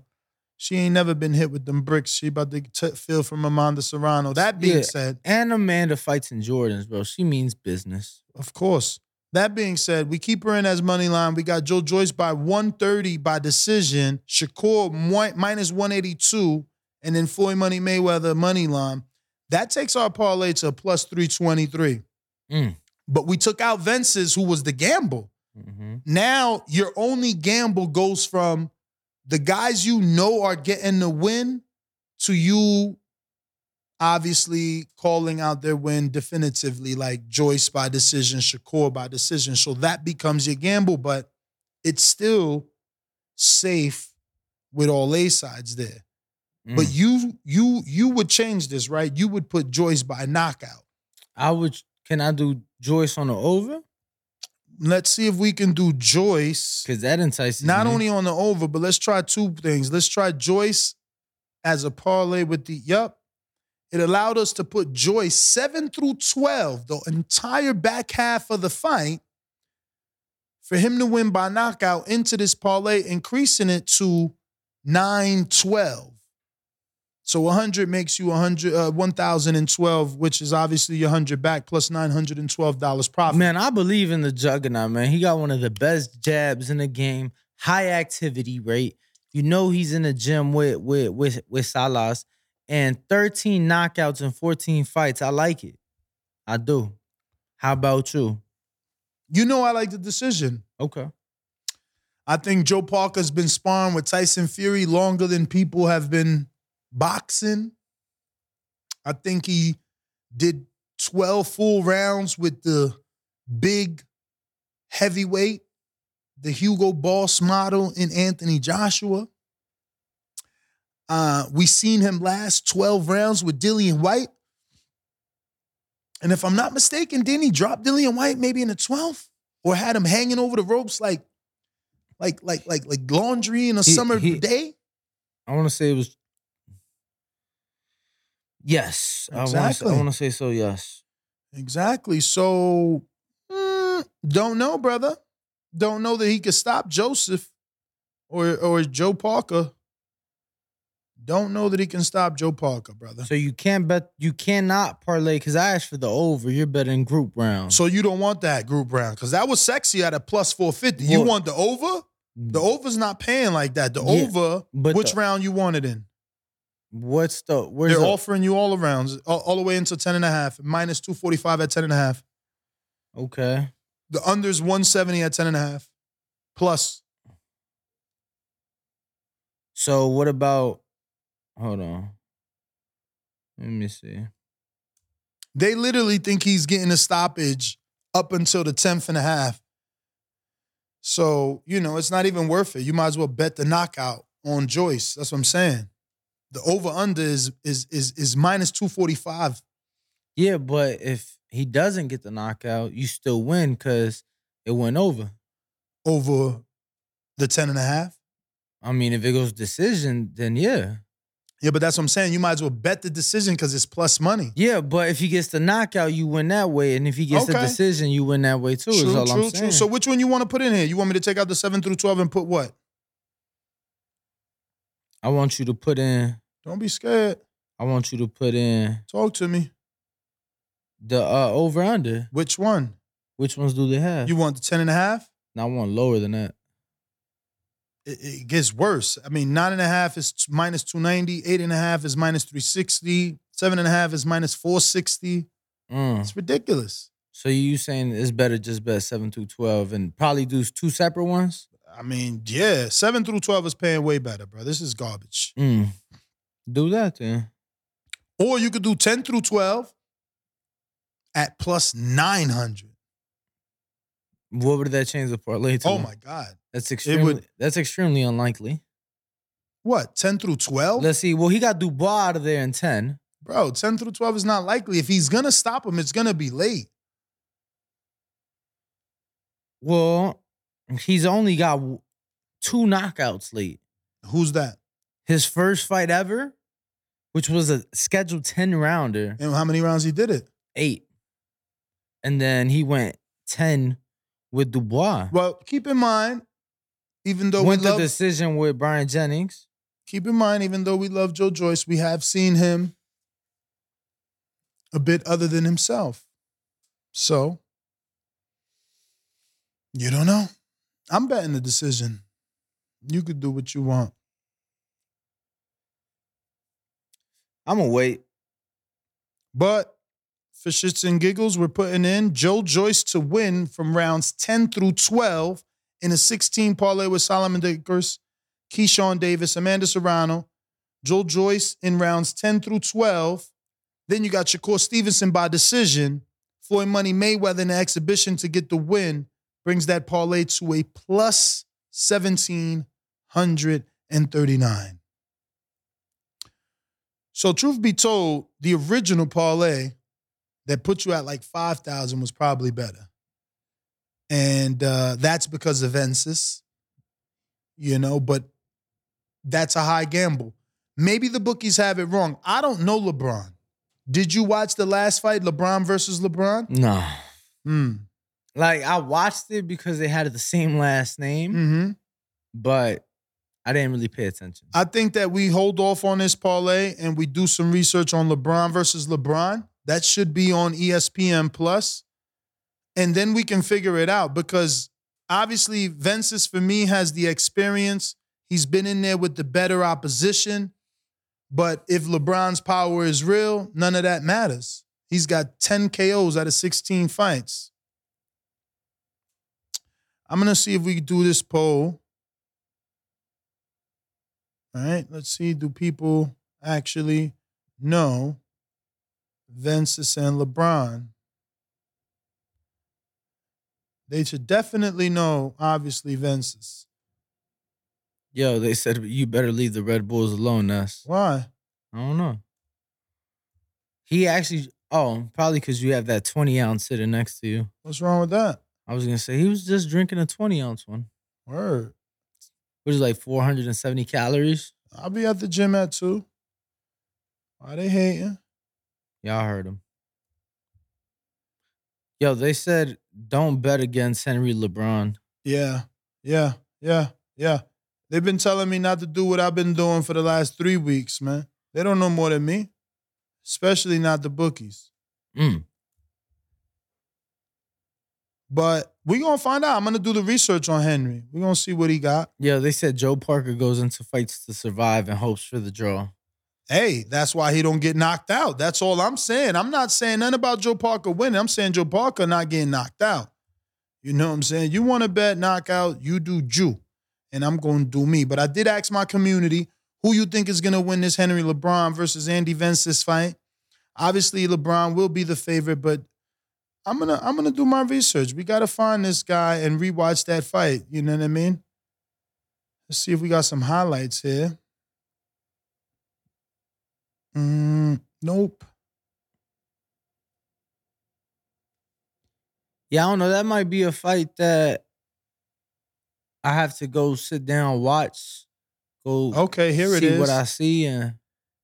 she ain't never been hit with them bricks. She about to t- feel from Amanda Serrano. That being Yeah. said, and Amanda fights in Jordans, bro. She means business. Of course. That being said, we keep her in as money line. We got Joe Joyce by 130 by decision, Shakur minus 182, and then Floyd Money Mayweather money line. That takes our parlay to a plus 323. Mm. But we took out Vences, who was the gamble. hmm Now your only gamble goes from the guys you know are getting the win to you obviously calling out their win definitively, like Joyce by decision, Shakur by decision. So that becomes your gamble, but it's still safe with all A sides there. Mm. But you you you would change this, right? You would put Joyce by knockout. I would. Can I do Joyce on the over? Let's see if we can do Joyce. Because that entices Not me. only on the over, but let's try two things. Let's try Joyce as a parlay with the yup. It allowed us to put Joyce seven through twelve, the entire back half of the fight, for him to win by knockout into this parlay, increasing it to 912. So 100 makes you 100, uh, 1,012, which is obviously your 100 back plus $912 profit. Man, I believe in the juggernaut, man. He got one of the best jabs in the game, high activity rate. You know he's in the gym with with with with Salas and 13 knockouts and 14 fights. I like it. I do. How about you? You know I like the decision. Okay. I think Joe Parker's been sparring with Tyson Fury longer than people have been boxing. I think he did 12 full rounds with the big heavyweight, the Hugo Boss model in Anthony Joshua. Uh, we seen him last 12 rounds with Dillian Whyte. And if I'm not mistaken, didn't he drop Dillian Whyte maybe in the 12th? Or had him hanging over the ropes like like like like like laundry in a He- summer he- day? I want to say it was Yes. I want to Exactly. I want to say so yes. Exactly. So mm, don't know, brother. Don't know that he could stop Joseph or or Joe Parker Don't know that he can stop Joe Parker, brother. So you can't bet. You cannot parlay because I asked for the over. You're betting group round. So you don't want that group round because that was sexy at a plus four fifty. You want the over? The over's not paying like that. The Yeah, over, but which the- round you want it in? What's the? Where's They're the, offering you all arounds, all, all the way into 10 and a half, minus 245 at 10 and a half. Okay. The under's 170 at 10 and a half. Plus, So what about? Hold on. Let me see. they literally think he's getting a stoppage up until the 10th and a half. So, you know, it's not even worth it. You might as well bet the knockout on Joyce. That's what I'm saying. The over under is is is is minus 245. Yeah, but if he doesn't get the knockout, you still win because it went over. over the 10 and a half. I mean, if it goes decision, then yeah. Yeah, but that's what I'm saying. You might as well bet the decision because it's plus money. Yeah, but if he gets the knockout, you win that way. And if he gets the decision, you win that way too, is True, all true, I'm saying. true. So which one you want to put in here? You want me to take out the 7 through 12 and put what? I want you to put in, Don't be scared. I want you to put in Talk to me. the uh over under. Which one? Which ones do they have? You want the 10 and a half? I want lower than that. It, it gets worse. I mean, nine and a half is t- minus 290, eight and a half is minus 360, seven and a half is minus 460. Mm. It's ridiculous. So you saying it's better just bet seven through twelve and probably do two separate ones? I mean, yeah, seven through 12 is paying way better, bro. This is garbage. Mm. Do that then. Or you could do 10 through 12 at plus 900. What would that change the parlay to? Oh my God. That's extremely that's extremely unlikely. What, 10 through 12? Let's see. Well, he got Dubois out of there in 10. Bro, 10 through 12 is not likely. If he's going to stop him, it's going to be late. Well, he's only got two knockouts late. Who's that? His first fight ever, which was a scheduled 10 rounder, And how many rounds he did it? eight. And then he went 10 with Dubois. Well, keep in mind, even though went we the decision with Bryant Jennings. keep in mind, even though we love Joe Joyce, we have seen him a bit other than himself. So, you don't know. I'm betting the decision. You could do what you want. I'm to wait. But for shits and giggles, we're putting in Joe Joyce to win from rounds 10 through 12 in a 16 parlay with Solomon Dacres, Keyshawn Davis, Amanda Serrano, Joe Joyce in rounds 10 through 12. Then you got Shakur Stevenson by decision, Floyd Money Mayweather in the exhibition to get the win, brings that parlay to a plus 1,739. So, truth be told, the original parlay that put you at like 5,000 was probably better. And uh, that's because of Vences, you know, but that's a high gamble. Maybe the bookies have it wrong. I don't know LeBron. Did you watch the last fight, LeBron versus LeBron? No. Hmm. Like, I watched it because they had the same last name, Mm-hmm. but I didn't really pay attention. I think that we hold off on this parlay and we do some research on LeBron versus LeBron. That should be on ESPN Plus, and then we can figure it out because obviously Vences for me has the experience. He's been in there with the better opposition, but if LeBron's power is real, none of that matters. He's got 10 KOs out of 16 fights. I'm gonna see if we can do this poll. All right, let's see. Do people actually know Vences and LeBron? They should definitely know, obviously, Vences. Yo, they said you better leave the Red Bulls alone, Ness. Why? I don't know. He actually, oh, probably because you have that 20 ounce sitting next to you. What's wrong with that? I was going to say he was just drinking a 20 ounce one, Word. Which is like 470 calories. I'll be at the gym at two. Why they hating? Y'all heard him. Yo, they said don't bet against Henry LeBron. Yeah, yeah, yeah, yeah. They've been telling me not to do what I've been doing for the last three weeks, man. They don't know more than me, especially not the bookies. Mm. But we gonna find out. I'm gonna do the research on Henry. We're gonna see what he got. Yeah, they said Joe Parker goes into fights to survive and hopes for the draw. Hey, that's why he don't get knocked out. That's all I'm saying. I'm not saying nothing about Joe Parker winning. I'm saying Joe Parker not getting knocked out. You know what I'm saying? You want to bet knockout, you do Jew. And I'm to do me. But I did ask my community who you think is to win this Henry LeBron versus Andy Vences fight. Obviously, LeBron will be the favorite, but I'm gonna I'm gonna do my research. We gotta find this guy and rewatch that fight. You know what I mean? Let's see if we got some highlights here. Mm, nope. Yeah, I don't know. That might be a fight that I have to go sit down, watch, go Okay, here it see is. what I see, and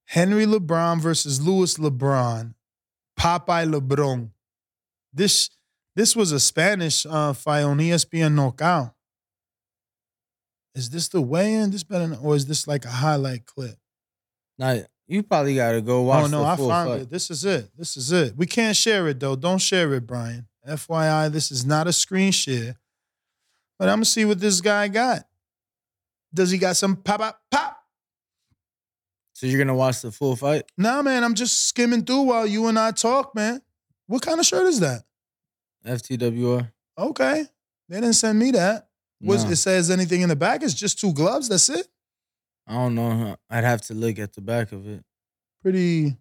Henry LeBron versus Louis LeBron. Popeye LeBron. This this was a Spanish uh, fight on ESPN Knockout. Is this the weigh-in? This better, or is this like a highlight clip? now you probably got to go watch. oh no, I found fight. it. This is it. This is it. We can't share it though. Don't share it, Brian. FYI, this is not a screen share. But I'm gonna see what this guy got. Does he got some pop pop pop? So you're gonna watch the full fight? Nah, man. I'm just skimming through while you and I talk, man. What kind of shirt is that? FTWR. Okay. They didn't send me that. Was No. it says anything in the back? It's just two gloves. That's it. I don't know. I'd have to look at the back of it. Pretty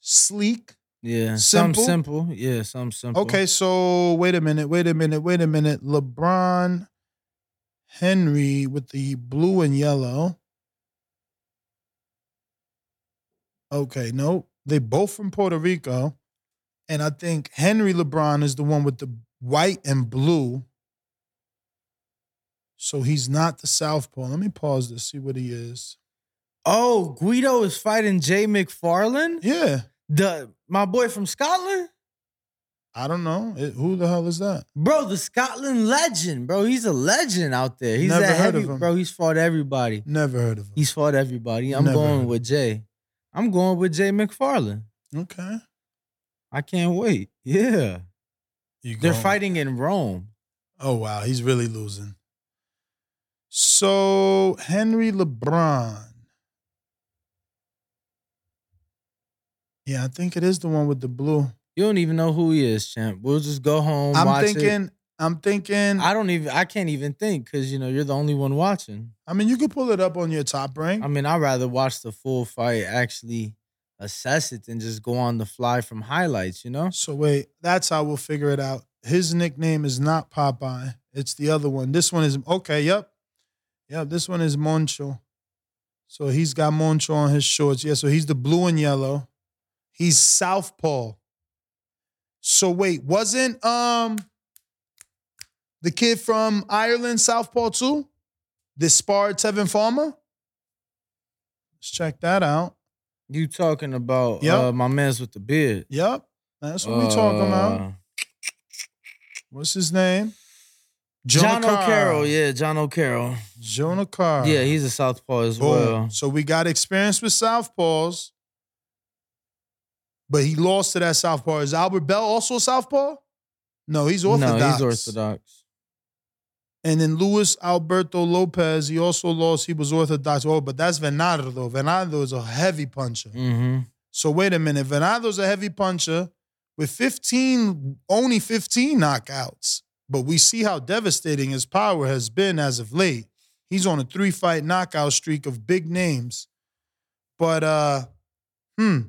sleek. Yeah, Simple? some simple. Yeah, some simple. Okay, so wait a minute, wait a minute, wait a minute. LeBron Henry with the blue and yellow. Okay, nope. They both from Puerto Rico. And I think Henry LeBron is the one with the white and blue. So he's not the Southpaw. Let me pause this, see what he is. Oh, Guido is fighting Jay McFarlane, Yeah. the my boy from Scotland. I don't know. It- who the hell is that? Bro, the Scotland legend, bro. He's a legend out there. He's Never that heard heavy, of him. bro. He's fought everybody. Never heard of him. He's fought everybody. I'm Never going with Jay. I'm going with Jay McFarlane. Okay. I can't wait. Yeah. They're fighting in Rome. Oh wow, he's really losing. So Henry LeBron. Yeah, I think it is the one with the blue. You don't even know who he is, champ. We'll just go home. I'm thinking. It. I'm thinking. I, I don't even. I can't even think because you know you're the only one watching. I mean, you could pull it up on your top rank. I mean, I'd rather watch the full fight, actually assess it, than just go on the fly from highlights. You know? so wait, that's how we'll figure it out. His nickname is not Popeye. It's the other one. This one is okay. Yep, yep. This one is Moncho. So he's got Moncho on his shorts. Yeah. So he's the blue and yellow. He's Southpaw. So wait, wasn't um the kid from Ireland Southpaw too? This sparred Tevin Farmer? Let's check that out. You talking about Yep. uh, my man's with the beard? Yep. That's what we talking about. Uh, What's his name? John Carr. O'Carroll, yeah, Jono Carroll. Jonah Carr. Yeah, he's a southpaw as Boom. well. So we got experience with Southpaws. But he lost to that Southpaw. Is Albert Bell also a Southpaw? No, he's orthodox. No, he's orthodox. And then Luis Alberto Lopez, he also lost. He was orthodox. Oh, but that's Venado. Venado is a heavy puncher. Mm-hmm. So wait a minute. Venado's a heavy puncher with 15, only 15 knockouts. But we see how devastating his power has been as of late. He's on a three-fight knockout streak of big names. But uh, hmm.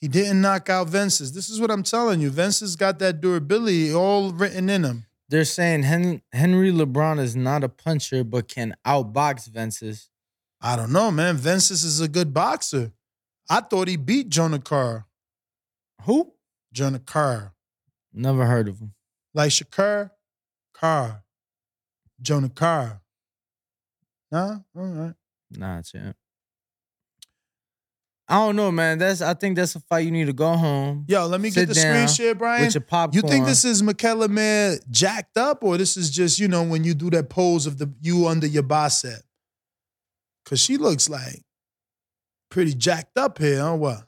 He didn't knock out Vences. This is what I'm telling you. Vences got that durability all written in him. They're saying Hen- Henry LeBron is not a puncher, but can outbox Vences. I don't know, man. Vences is a good boxer. I thought he beat Jonah Carr. Who? Jonah Carr. Never heard of him. Like Shakur Carr. Jonah Carr. Nah? All right. Nah, champ. I don't know, man. That's I think that's a fight you need to go home Yo, let me get the screen share, Brian. with your popcorn. You think this is Mikaela man jacked up, or this is just you know when you do that pose of the you under your bicep? Cause she looks like pretty jacked up here, huh? What?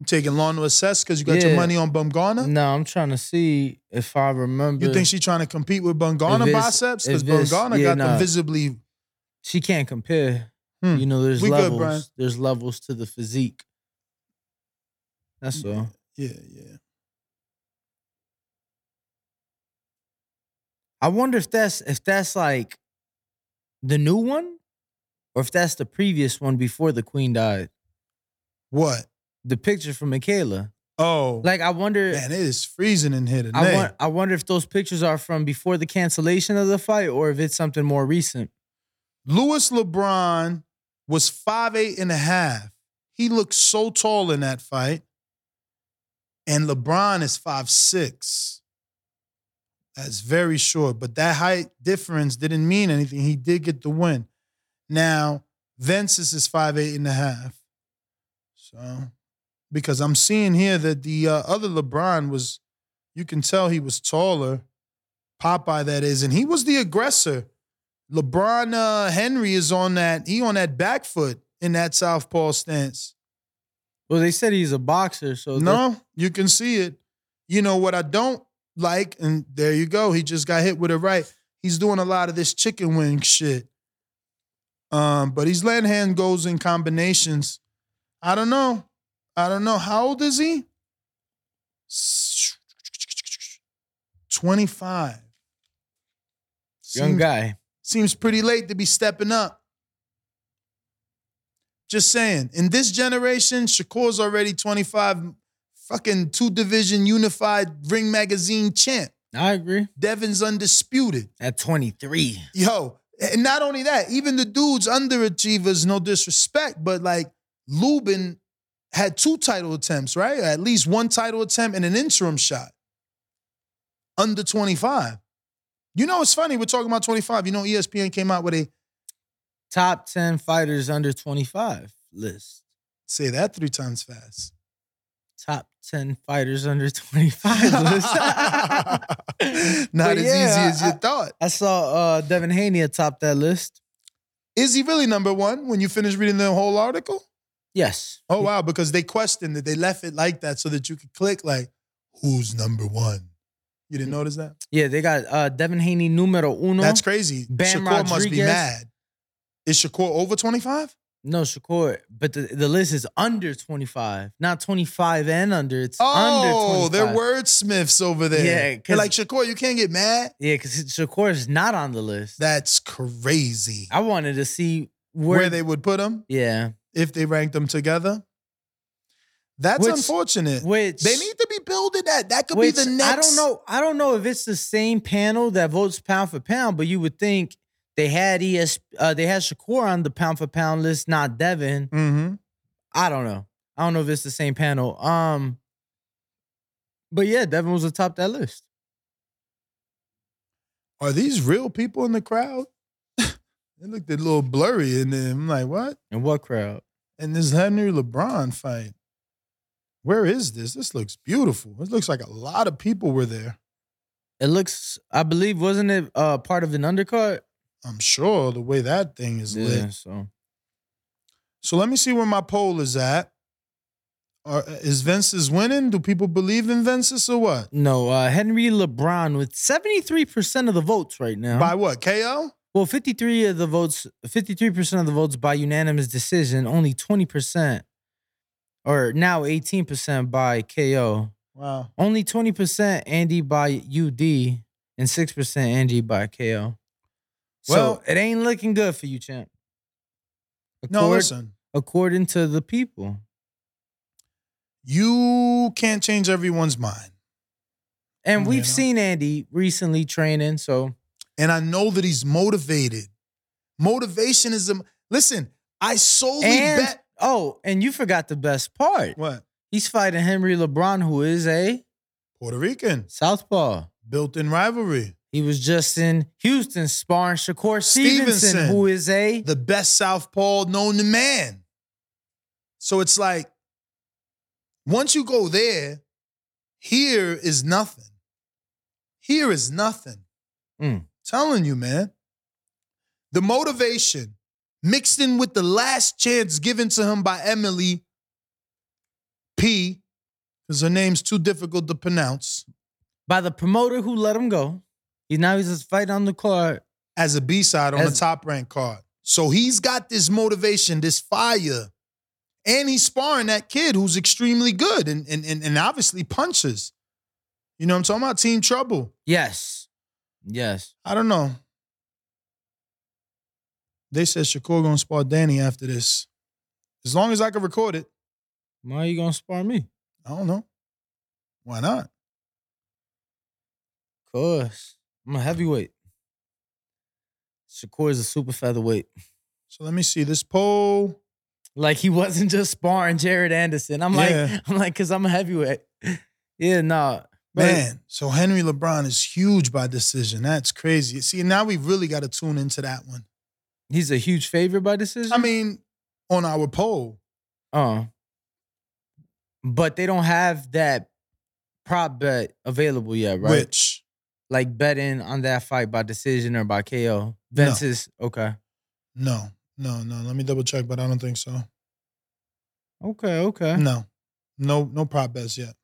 You taking long to assess because you got your money on Baumgardner? No, I'm trying to see if I remember. You think she trying to compete with Baumgardner biceps? Because Baumgardner yeah, got them visibly. She can't compare? Hmm. You know, there's We levels. Brian. there's levels to the physique. That's all. Yeah, yeah. I wonder if that's if that's like the new one, or if that's the previous one before the queen died. What? The picture from Mikaela. Oh, Like I wonder. man, it is freezing in here today. I want. I wonder if those pictures are from before the cancellation of the fight, or if it's something more recent. Louis LeBron was five eight and a half. He looked so tall in that fight. And LeBron is five six. That's very short. But that height difference didn't mean anything. He did get the win. Now, Vences is five eight and a half. So, because I'm seeing here that the uh, other LeBron was, you can tell he was taller. Popeye, that is, and he was the aggressor. LeBron uh, Henry is on that. He on that back foot in that southpaw stance. Well, they said he's a boxer, so No, you can see it. You know what I don't like, and there you go. He just got hit with a right. He's doing a lot of this chicken wing shit. Um, but he's letting hand goes in combinations. I don't know. I don't know. How old is he? 25. young Seems- guy. Seems pretty late to be stepping up. Just saying. In this generation, Shakur's already 25, fucking two division unified ring magazine champ. I agree. Devin's undisputed. At 23. Yo, and not only that, even the dudes underachievers, no disrespect, but like Lubin had two title attempts, right? At least one title attempt and an interim shot. Under 25. You know, it's funny. We're talking about 25. You know, ESPN came out with a Top 10 fighters under 25 list. say that three times fast. Top 10 fighters under 25 list. Not as yeah, easy as you I- thought. I saw uh, Devin Haney atop that list. Is he really number one when you finish reading the whole article? Yes. Oh wow, because they questioned it. They left it like that so that you could click like, who's number one? You didn't notice that? Yeah, they got uh, Devin Haney numero uno. That's crazy. Bam Shakur must be mad. Is Shakur over 25? No, Shakur, but the, the list is under 25, not 25 and under. It's Oh, under 25. they're wordsmiths over there. Yeah, They're like Shakur, you can't get mad. Yeah, because Shakur is not on the list. That's crazy. I wanted to see where, Where, they would put them Yeah. if they ranked them together. That's Which- unfortunate. Which They need to be building that. That could which be the next. I don't know. I don't know if it's the same panel that votes pound for pound, but you would think they had ES uh, they had Shakur on the pound for pound list, not Devin. Mm-hmm. I don't know. I don't know if it's the same panel. Um, but yeah, Devin was atop that list. Are these real people in the crowd? it looked a little blurry and there. I'm like, what? And what crowd? And this Henry LeBron fight. Where is this? This looks beautiful. It looks like a lot of people were there. It looks, I believe, wasn't it uh part of an undercard? I'm sure the way that thing is lit. So So let me see where my poll is at. Are, is Vences winning? Do people believe in Vences or what? no, uh Henry LeBron with 73% of the votes right now. By what? KO? well, 53 of the votes, 53% of the votes by unanimous decision, only 20%, or now 18% by KO. Wow. Only 20% Andy by UD and 6% Andy by KO. So Well- it ain't looking good for you, champ. No, listen. According to the people. You can't change everyone's mind. And You we've know? seen Andy recently training, so And I know that he's motivated. Motivation is a listen, I solely and bet oh, and you forgot the best part. what? He's fighting Henry LeBron, who is a Puerto Rican. southpaw. Built in rivalry. He was just in Houston sparring Shakur Stevenson, Stevenson. who is a the best southpaw known to man. So it's like, once you go there, here is nothing. Here is nothing. Mm. Telling you, man. The motivation mixed in with the last chance given to him by Emily P, because her name's too difficult to pronounce, by the promoter who let him go. He now he's just fighting on the card. as a B side on the top rank card. So he's got this motivation, this fire. And he's sparring that kid who's extremely good and, and, and, and obviously punches. You know what I'm talking about? Team trouble. Yes. Yes. I don't know. They said Shakur gonna spar Danny after this. As long as I can record it. Why are you gonna spar me? I don't know. Why not? Cause I'm a heavyweight. Shakur is a super featherweight. So let me see this poll. Like he wasn't just sparring Jared Anderson. I'm like, I'm like, cause I'm a heavyweight. Yeah, nah. Man, so Henry LeBron is huge by decision. That's crazy. See, now we really got to tune into that one. He's a huge favorite by decision. I mean, on our poll, uh, but they don't have that prop bet available yet, right? which Like betting on that fight by decision or by KO. Vences okay. no, no, no. Let me double check, but I don't think so. Okay, okay. No, no, no prop bets yet.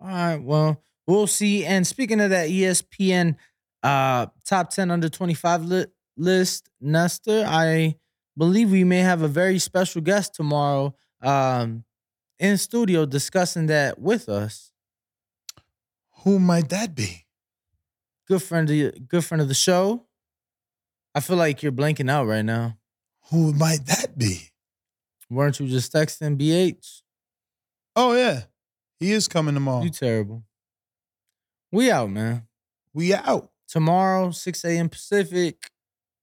All right. Well, we'll see. And speaking of that ESPN uh top 10 under 25 li- list, Nestor, I believe we may have a very special guest tomorrow um in studio discussing that with us. Who might that be? Good friend of the- good friend of the show. I feel like you're blanking out right now. Who might that be? Weren't you just texting BH? Oh yeah, he is coming tomorrow. You terrible. We out, man. we out. tomorrow, 6 a.m. Pacific,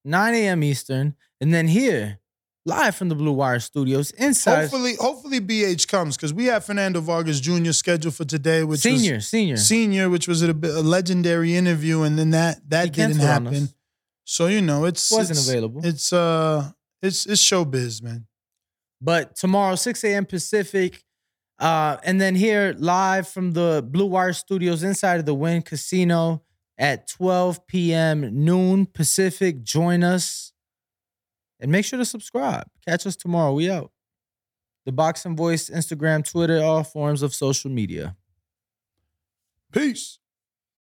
9 a.m. Eastern, and then here, live from the Blue Wire Studios, inside Hopefully, hopefully BH comes because we have Fernando Vargas Jr. scheduled for today, which senior, was senior. senior, which was a, a legendary interview, and then that that He didn't happen. So you know, it's Wasn't it's, available. It's uh, it's it's showbiz, man. But tomorrow, 6 a.m. Pacific, uh, and then here live from the Blue Wire Studios inside of the Wynn Casino at 12 p.m. noon Pacific. Join us and make sure to subscribe. Catch us tomorrow. We out. The Boxing Voice, Instagram, Twitter, all forms of social media. Peace.